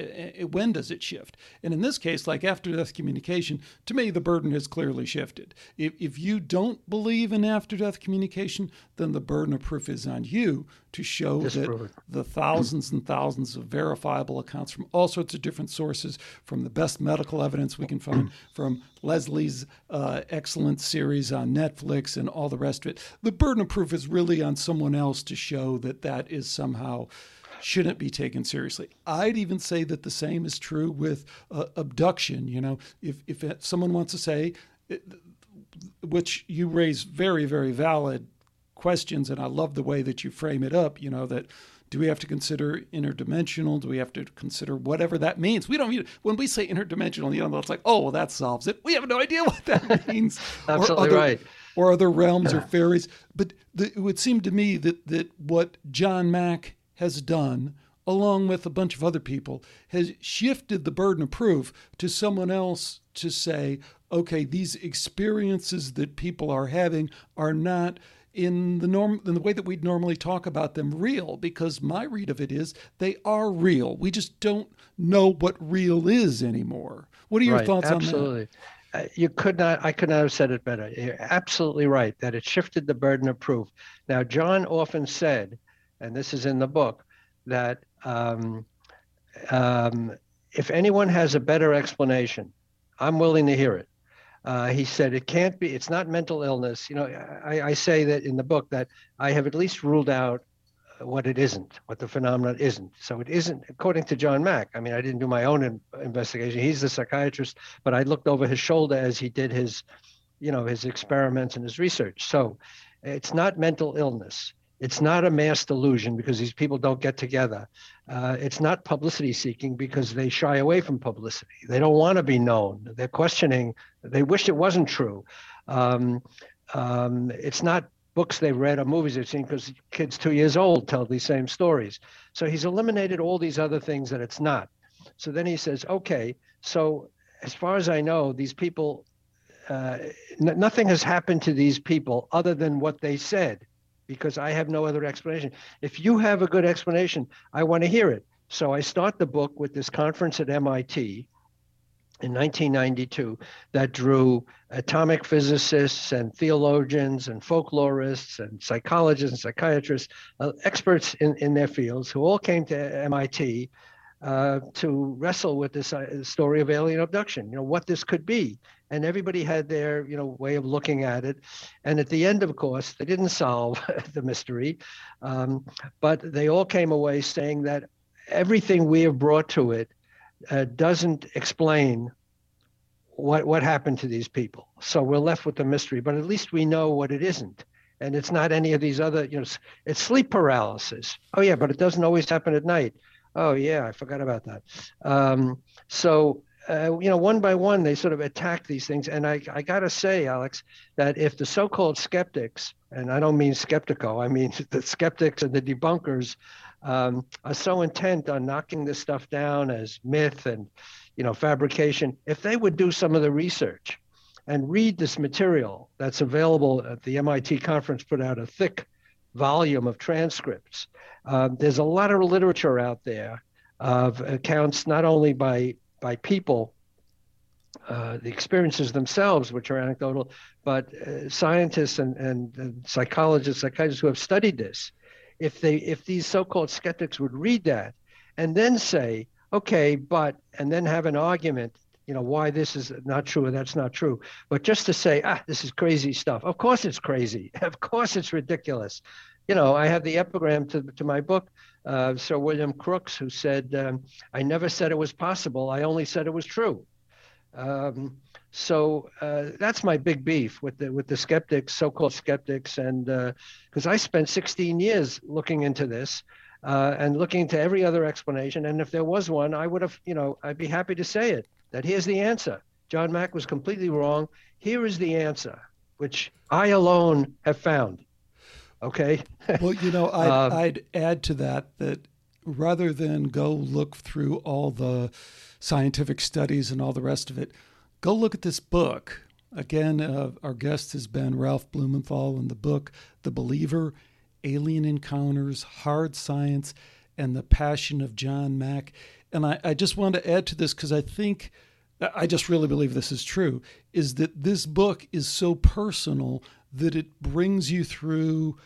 When does it shift? And in this case, like after death communication, to me, the burden has clearly shifted. If, if you don't believe in after death communication, then the burden of proof is on you to show that the thousands and thousands of verifiable accounts from all sorts of different sources, from the best medical evidence we can find, from Leslie's uh, excellent series on Netflix, and all the rest of it. The burden of proof is really on someone else to show that that is somehow shouldn't be taken seriously. I'd even say that the same is true with uh, abduction. You know, if if someone wants to say, which you raise very very valid questions, and I love the way that you frame it up. You know that. Do we have to consider interdimensional? Do we have to consider whatever that means? We don't. When we say interdimensional, you know, it's like, oh, well, that solves it. We have no idea what that means. Absolutely other, right. Or other realms or fairies. But the, it would seem to me that that what John Mack has done, along with a bunch of other people, has shifted the burden of proof to someone else to say, okay, these experiences that people are having are not in the norm in the way that we'd normally talk about them real because my read of it is they are real. We just don't know what real is anymore. What are your right, thoughts absolutely. on that? Uh, you could not i could not have said it better. You're absolutely right that it shifted the burden of proof. Now john often said and this is in the book, that um, um, if anyone has a better explanation, I'm willing to hear it. Uh, he said it can't be. It's not mental illness. You know, I, I, say that in the book that I have at least ruled out what it isn't, what the phenomenon isn't. So it isn't, according to John Mack. I mean, I didn't do my own in, investigation. He's the psychiatrist, but I looked over his shoulder as he did his, you know, his experiments and his research. So it's not mental illness. It's not a mass delusion because these people don't get together. Uh, it's not publicity seeking because they shy away from publicity. They don't want to be known. They're questioning. They wish it wasn't true. Um, um, it's not books they've read or movies they've seen because kids two years old tell these same stories. So he's eliminated all these other things that it's not. So then he says, okay, so as far as I know, these people, uh, n- nothing has happened to these people other than what they said because I have no other explanation. If you have a good explanation, I want to hear it. So I start the book with this conference at MIT in 1992 that drew atomic physicists and theologians and folklorists and psychologists and psychiatrists, uh, experts in, in their fields, who all came to MIT uh, to wrestle with this uh, story of alien abduction. You know what this could be, and everybody had their you know way of looking at it. And at the end, of course, they didn't solve the mystery, um, but they all came away saying that everything we have brought to it uh, doesn't explain what what happened to these people. So we're left with the mystery, but at least we know what it isn't. And it's not any of these other, you know, it's sleep paralysis. Oh yeah, but it doesn't always happen at night. Oh yeah, I forgot about that. Um, so uh, you know, one by one, they sort of attack these things. And I, I got to say, Alex, that if the so-called skeptics, and I don't mean skeptical, I mean the skeptics and the debunkers, um, are so intent on knocking this stuff down as myth and, you know, fabrication, if they would do some of the research and read this material that's available at the MIT conference, put out a thick volume of transcripts um, there's a lot of literature out there of accounts not only by by people uh, the experiences themselves, which are anecdotal, but uh, scientists and, and, and, psychologists, psychiatrists who have studied this, if they if these so-called skeptics would read that and then say, okay, but and then have an argument, you know, why this is not true and that's not true, but just to say, ah, this is crazy stuff. Of course it's crazy. Of course it's ridiculous. You know, I have the epigram to to my book. Uh, Sir William Crookes, who said, um, "I never said it was possible. I only said it was true." Um, so uh, that's my big beef with the with the skeptics, so-called skeptics, and because uh, I spent 16 years looking into this uh, and looking into every other explanation, and if there was one, I would have, you know, I'd be happy to say it. That here's the answer. John Mack was completely wrong. Here is the answer, which I alone have found. Okay. well, you know, I'd, um, I'd add to that that rather than go look through all the scientific studies and all the rest of it, go look at this book. Again, uh, our guest has been Ralph Blumenthal in the book The Believer Alien Encounters, Hard Science, and the Passion of John Mack. And I, I just want to add to this because I think, I just really believe this is true, is that this book is so personal that it brings you through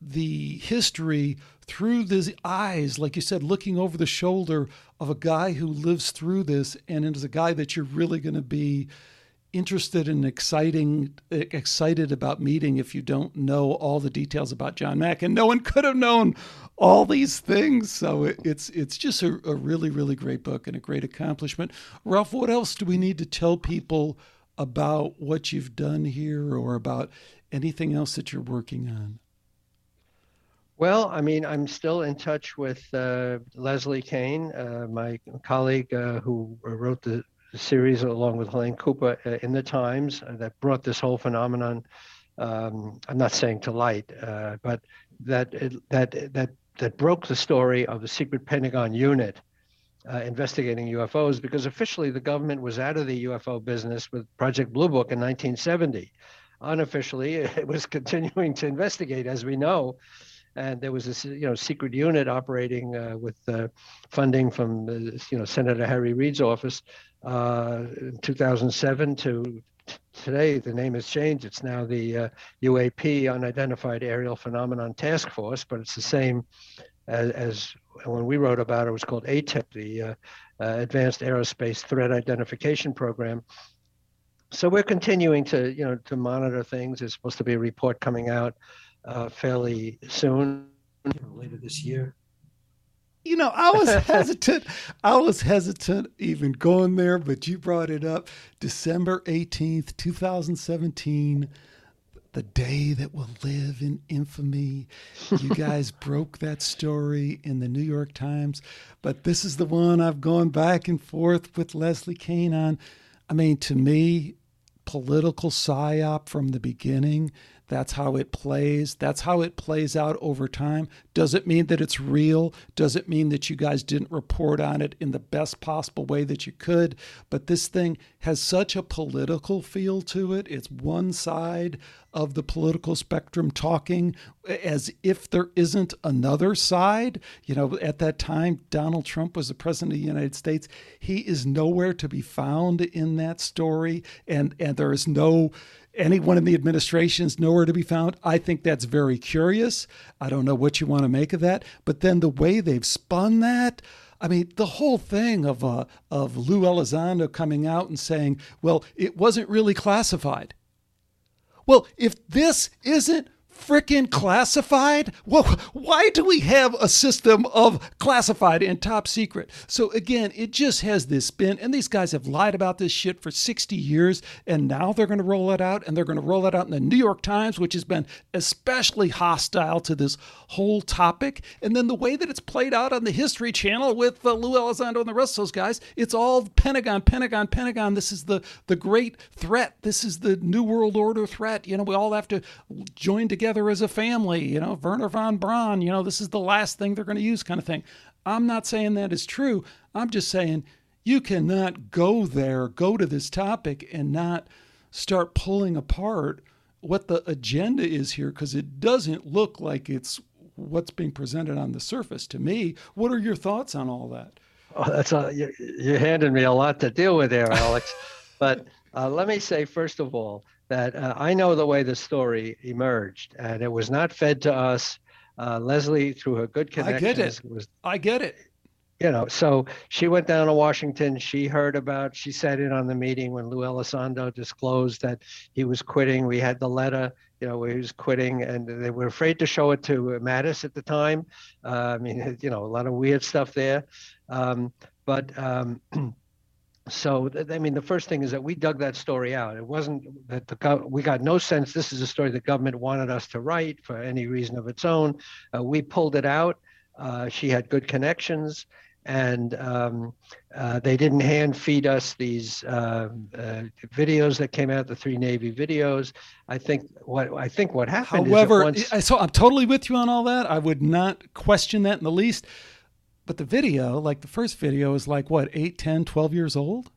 the history through the eyes, like you said, looking over the shoulder of a guy who lives through this, and is a guy that you're really going to be interested and exciting excited about meeting if you don't know all the details about John Mack. And no one could have known all these things. So it, it's it's just a, a, really really great book and a great accomplishment. Ralph what else do we need to tell people about what you've done here or about anything else that you're working on well, I mean, I'm still in touch with uh, Leslie Kean, uh, my colleague uh, who wrote the series along with Helene Cooper uh, in the Times uh, that brought this whole phenomenon. Um, I'm not saying to light, uh, but that that that that broke the story of the secret Pentagon unit uh, investigating UFOs because officially the government was out of the UFO business with Project Blue Book in 1970. Unofficially, it was continuing to investigate, as we know and there was this you know secret unit operating uh, with uh, funding from you know Senator Harry Reid's office uh, in 2007 to today the name has changed it's now the UAP uh, unidentified aerial phenomenon task force but it's the same as, as when we wrote about it, it was called ATIP the uh, uh, Advanced Aerospace Threat Identification Program so we're continuing to you know to monitor things there's supposed to be a report coming out uh, fairly soon, later this year. You know, I was hesitant. I was hesitant even going there, but you brought it up. December 18th, 2017, the day that will live in infamy. You guys broke that story in the New York Times, but this is the one I've gone back and forth with Leslie Kean on. I mean, to me, political psyop from the beginning. That's how it plays. That's how it plays out over time. Does it mean that it's real? Does it mean that you guys didn't report on it in the best possible way that you could? But this thing has such a political feel to it. It's one side of the political spectrum talking as if there isn't another side. You know, at that time, Donald Trump was the president of the United States. He is nowhere to be found in that story, and and there is no anyone in the administration is nowhere to be found. I think that's very curious. I don't know what you want to make of that, but then the way they've spun that. I mean, the whole thing of uh, of Lou Elizondo coming out and saying, "Well, it wasn't really classified." Well, if this isn't freaking classified? Well, why do we have a system of classified and top secret? So again, it just has this spin, and these guys have lied about this shit for 60 years, and now they're going to roll it out, and they're going to roll it out in the New York Times, which has been especially hostile to this whole topic. And then the way that it's played out on the History Channel with uh, Lou Elizondo and the rest of those guys, it's all Pentagon, Pentagon, Pentagon. This is the the great threat. This is the New World Order threat. You know, we all have to join together together as a family, you know, Wernher von Braun, you know, this is the last thing they're going to use, kind of thing. I'm not saying that is true. I'm just saying you cannot go there, go to this topic, and not start pulling apart what the agenda is here because it doesn't look like it's what's being presented on the surface to me. What are your thoughts on all that? Oh, that's a, you, you handed me a lot to deal with there, Alex. but uh, let me say, first of all, that uh, I know the way the story emerged, and it was not fed to us. Uh, Leslie, through her good connections, I get it. was I get it. You know, so she went down to Washington. She heard about. She sat in on the meeting when Lou Elizondo disclosed that he was quitting. We had the letter, you know, where he was quitting, and they were afraid to show it to Mattis at the time. Uh, I mean, you know, a lot of weird stuff there. Um, but um, so I mean, the first thing is that we dug that story out. It wasn't that the we got no sense this is a story the government wanted us to write for any reason of its own. Uh, we pulled it out. Uh, she had good connections, and um, uh, they didn't hand feed us these uh, uh, videos that came out, the three Navy videos. I think what I think what happened. However, once... so I'm totally with you on all that. I would not question that in the least. But the video, like the first video, is like what, 8, 10, 12 years old?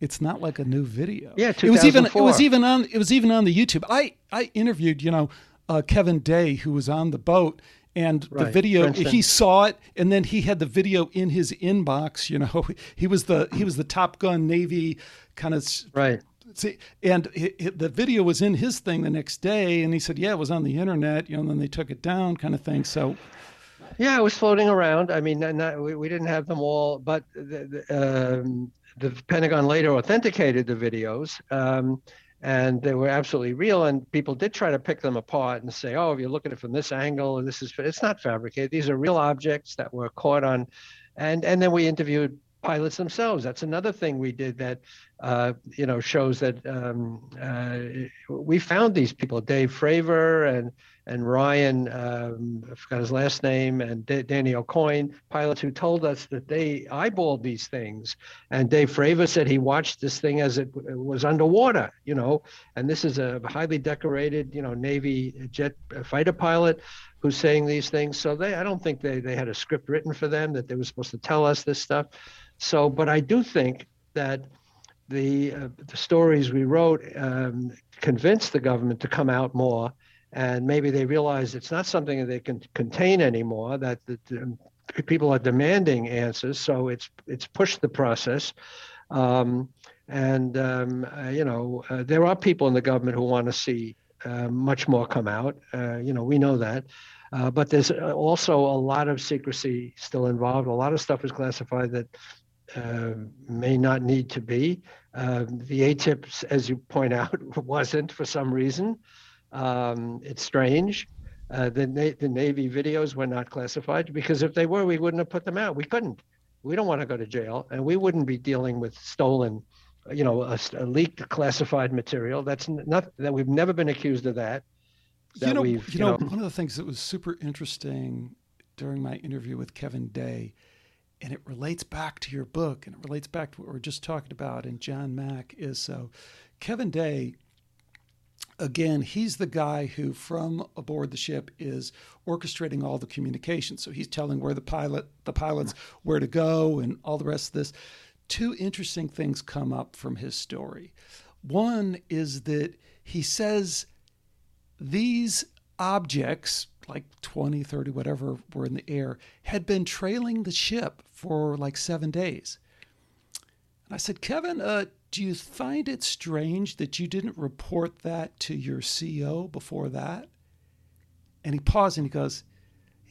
It's not like a new video. Yeah, it was even it was even on it was even on the YouTube. I I interviewed, you know, uh, Kevin Day who was on the boat and right. the video Princeton. he saw it and then he had the video in his inbox, you know. He was the he was the Top Gun Navy kind of Right. See, and the video was in his thing the next day, and he said, "Yeah, it was on the internet." You know, and then they took it down, kind of thing. So, yeah, it was floating around. I mean, not, we, we didn't have them all, but the, the, um, the Pentagon later authenticated the videos. Um, and they were absolutely real. And people did try to pick them apart and say, "Oh, if you look at it from this angle, and this is it's not fabricated. These are real objects that were caught on." And and then we interviewed pilots themselves. That's another thing we did that, uh, you know, shows that um, uh, we found these people, Dave Fravor and and Ryan, um, I forgot his last name, and D- Danny Accoin, pilots who told us that they eyeballed these things. And Dave Fravor said he watched this thing as it, it was underwater, you know. And this is a highly decorated, you know, Navy jet fighter pilot who's saying these things. So they, I don't think they, they had a script written for them that they were supposed to tell us this stuff. So, but I do think that the uh, the stories we wrote um, convinced the government to come out more, and maybe they realize it's not something that they can contain anymore. That the, the people are demanding answers, so it's it's pushed the process. Um, and um, uh, you know, uh, there are people in the government who want to see uh, much more come out. Uh, you know, we know that. Uh, but there's also a lot of secrecy still involved. A lot of stuff is classified that uh, may not need to be. Uh, the ATIPs, as you point out, wasn't for some reason. Um, it's strange. Uh, the, Na- the Navy videos were not classified because if they were, we wouldn't have put them out. We couldn't. We don't want to go to jail, and we wouldn't be dealing with stolen, you know, a, a leaked classified material. That's not that we've never been accused of that. that you know, you, you know, know, one of the things that was super interesting during my interview with Kevin Day and it relates back to your book and it relates back to what we are just talking about and John Mack is so Kevin Day again he's the guy who from aboard the ship is orchestrating all the communication so he's telling where the pilot the pilots where to go and all the rest of this. Two interesting things come up from his story. One is that he says these objects like 20, 30, whatever were in the air, had been trailing the ship for like seven days. And I said, Kevin, uh, do you find it strange that you didn't report that to your CO before that? And he paused and he goes,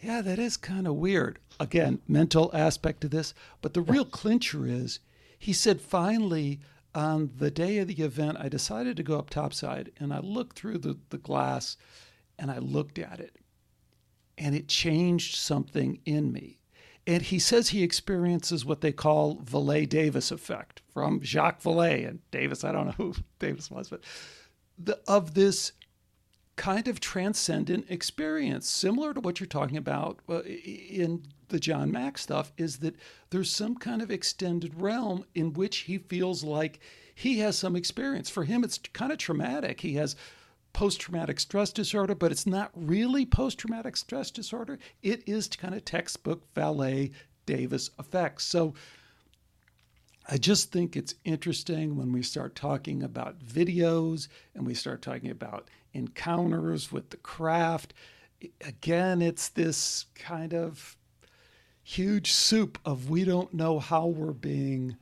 Yeah, that is kind of weird. Again, mental aspect of this. But the real clincher is he said, finally, on the day of the event, I decided to go up topside and I looked through the, the glass and I looked at it and it changed something in me. And he says he experiences what they call Vallée Davis effect from Jacques Vallée and Davis. I don't know who Davis was, but the, of this kind of transcendent experience, similar to what you're talking about uh, in the John Mack stuff, is that there's some kind of extended realm in which he feels like he has some experience. For him, it's kind of traumatic. He has post traumatic stress disorder, but it's not really post traumatic stress disorder. It is kind of textbook Vallée Davis effects. So I just think it's interesting when we start talking about videos and we start talking about encounters with the craft. Again, it's this kind of huge soup of we don't know how we're being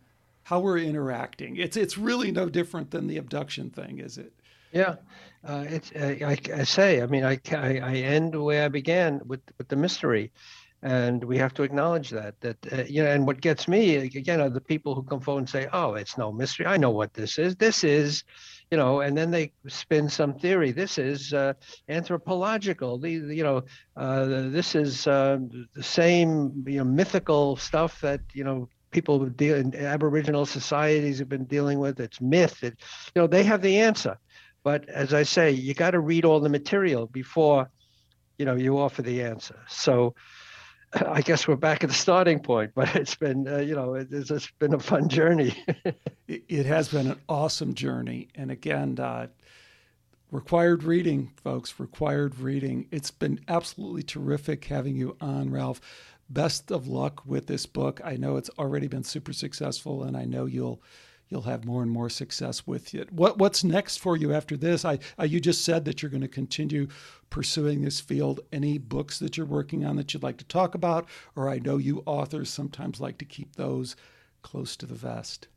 how we're interacting. It's it's really no different than the abduction thing, is it? Yeah, uh, it's uh, I, I, say. I mean, I, I, end where I began with with the mystery, and we have to acknowledge that. That uh, you know, and what gets me again are the people who come forward and say, "Oh, it's no mystery. I know what this is. This is." You know, and then they spin some theory. This is uh, anthropological. The, you know, uh, this is uh, the same you know mythical stuff that you know people deal in Aboriginal societies have been dealing with. It's myth. It, you know, they have the answer. But as I say, you got to read all the material before, you know, you offer the answer. So I guess we're back at the starting point, but it's been, uh, you know, it, it's been a fun journey. it, has been an awesome journey. And again, uh, required reading, folks, required reading. It's been absolutely terrific having you on, Ralph best of luck with this book. I know it's already been super successful, and I know you'll you'll have more and more success with it. What what's next for you after this? I, I you just said that you're going to continue pursuing this field. Any books that you're working on that you'd like to talk about, or I know you authors sometimes like to keep those close to the vest.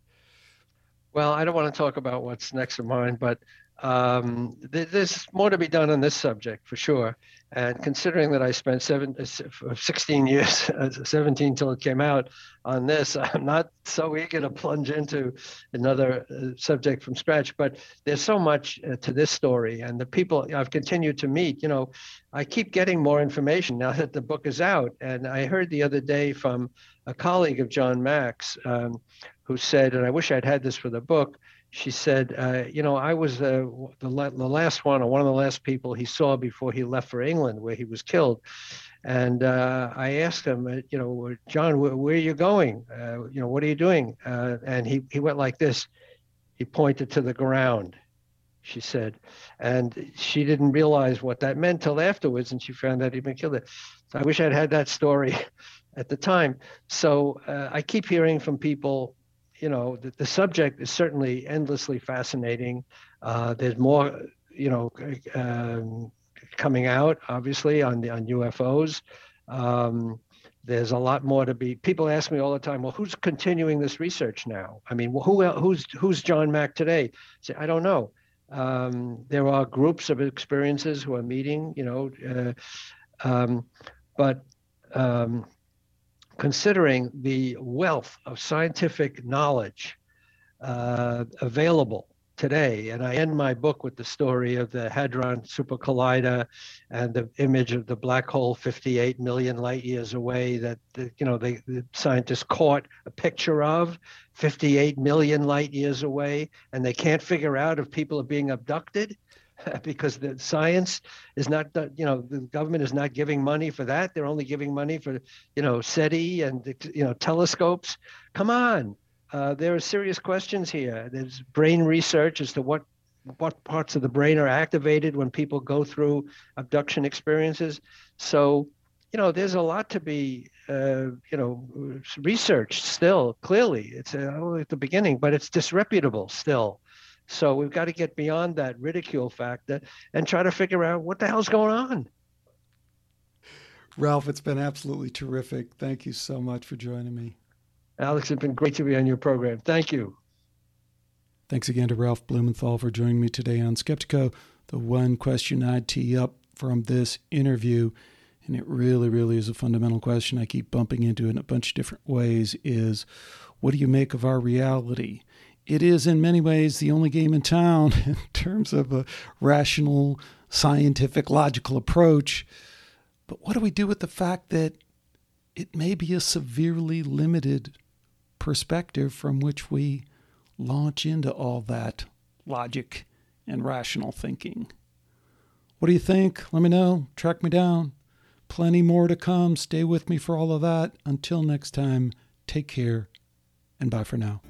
Well, I don't want to talk about what's next of mine, but um, th- there's more to be done on this subject for sure. And considering that I spent seven, uh, 16 years, 17 till it came out on this, I'm not so eager to plunge into another uh, subject from scratch. But there's so much uh, to this story, and the people I've continued to meet. You know, I keep getting more information now that the book is out. And I heard the other day from a colleague of John Mack's um, who said, and I wish I'd had this for the book she said, uh, you know, I was uh, the, the last one, or one of the last people he saw before he left for England, where he was killed. And uh, I asked him, uh, you know, John, where, where are you going? Uh, you know, what are you doing? Uh, and he, he went like this. He pointed to the ground, she said. And she didn't realize what that meant till afterwards. And she found out he'd been killed. So I wish I'd had that story at the time. So I keep hearing from people you know, the, the subject is certainly endlessly fascinating. Uh, there's more, you know, um, coming out obviously on the on UFOs. Um, there's a lot more to be. People ask me all the time, well, who's continuing this research now? I mean, who who's who's John Mack today? I say, I don't know. Um, there are groups of experiences who are meeting, you know, uh, um, but um, considering the wealth of scientific knowledge uh, available today. And I end my book with the story of the Hadron Super Collider and the image of the black hole 58 million light years away that, the, you know, the scientists caught a picture of 58 million light years away, and they can't figure out if people are being abducted. because the science is not, you know, the government is not giving money for that. They're only giving money for, you know, SETI and, you know, telescopes. Come on. Uh, there are serious questions here. There's brain research as to what what parts of the brain are activated when people go through abduction experiences. So, you know, there's a lot to be, uh, you know, researched still. Clearly, it's uh, at the beginning, but it's disreputable still. So we've got to get beyond that ridicule factor and try to figure out what the hell's going on. Ralph, it's been absolutely terrific. Thank you so much for joining me. Alex, it's been great to be on your program. Thank you. Thanks again to Ralph Blumenthal for joining me today on Skeptico. The one question I'd tee up from this interview, and it really, really is a fundamental question I keep bumping into in a bunch of different ways, is what do you make of our reality? It is in many ways the only game in town in terms of a rational, scientific, logical approach. But what do we do with the fact that it may be a severely limited perspective from which we launch into all that logic and rational thinking? What do you think? Let me know. Track me down. Plenty more to come. Stay with me for all of that. Until next time, take care and bye for now.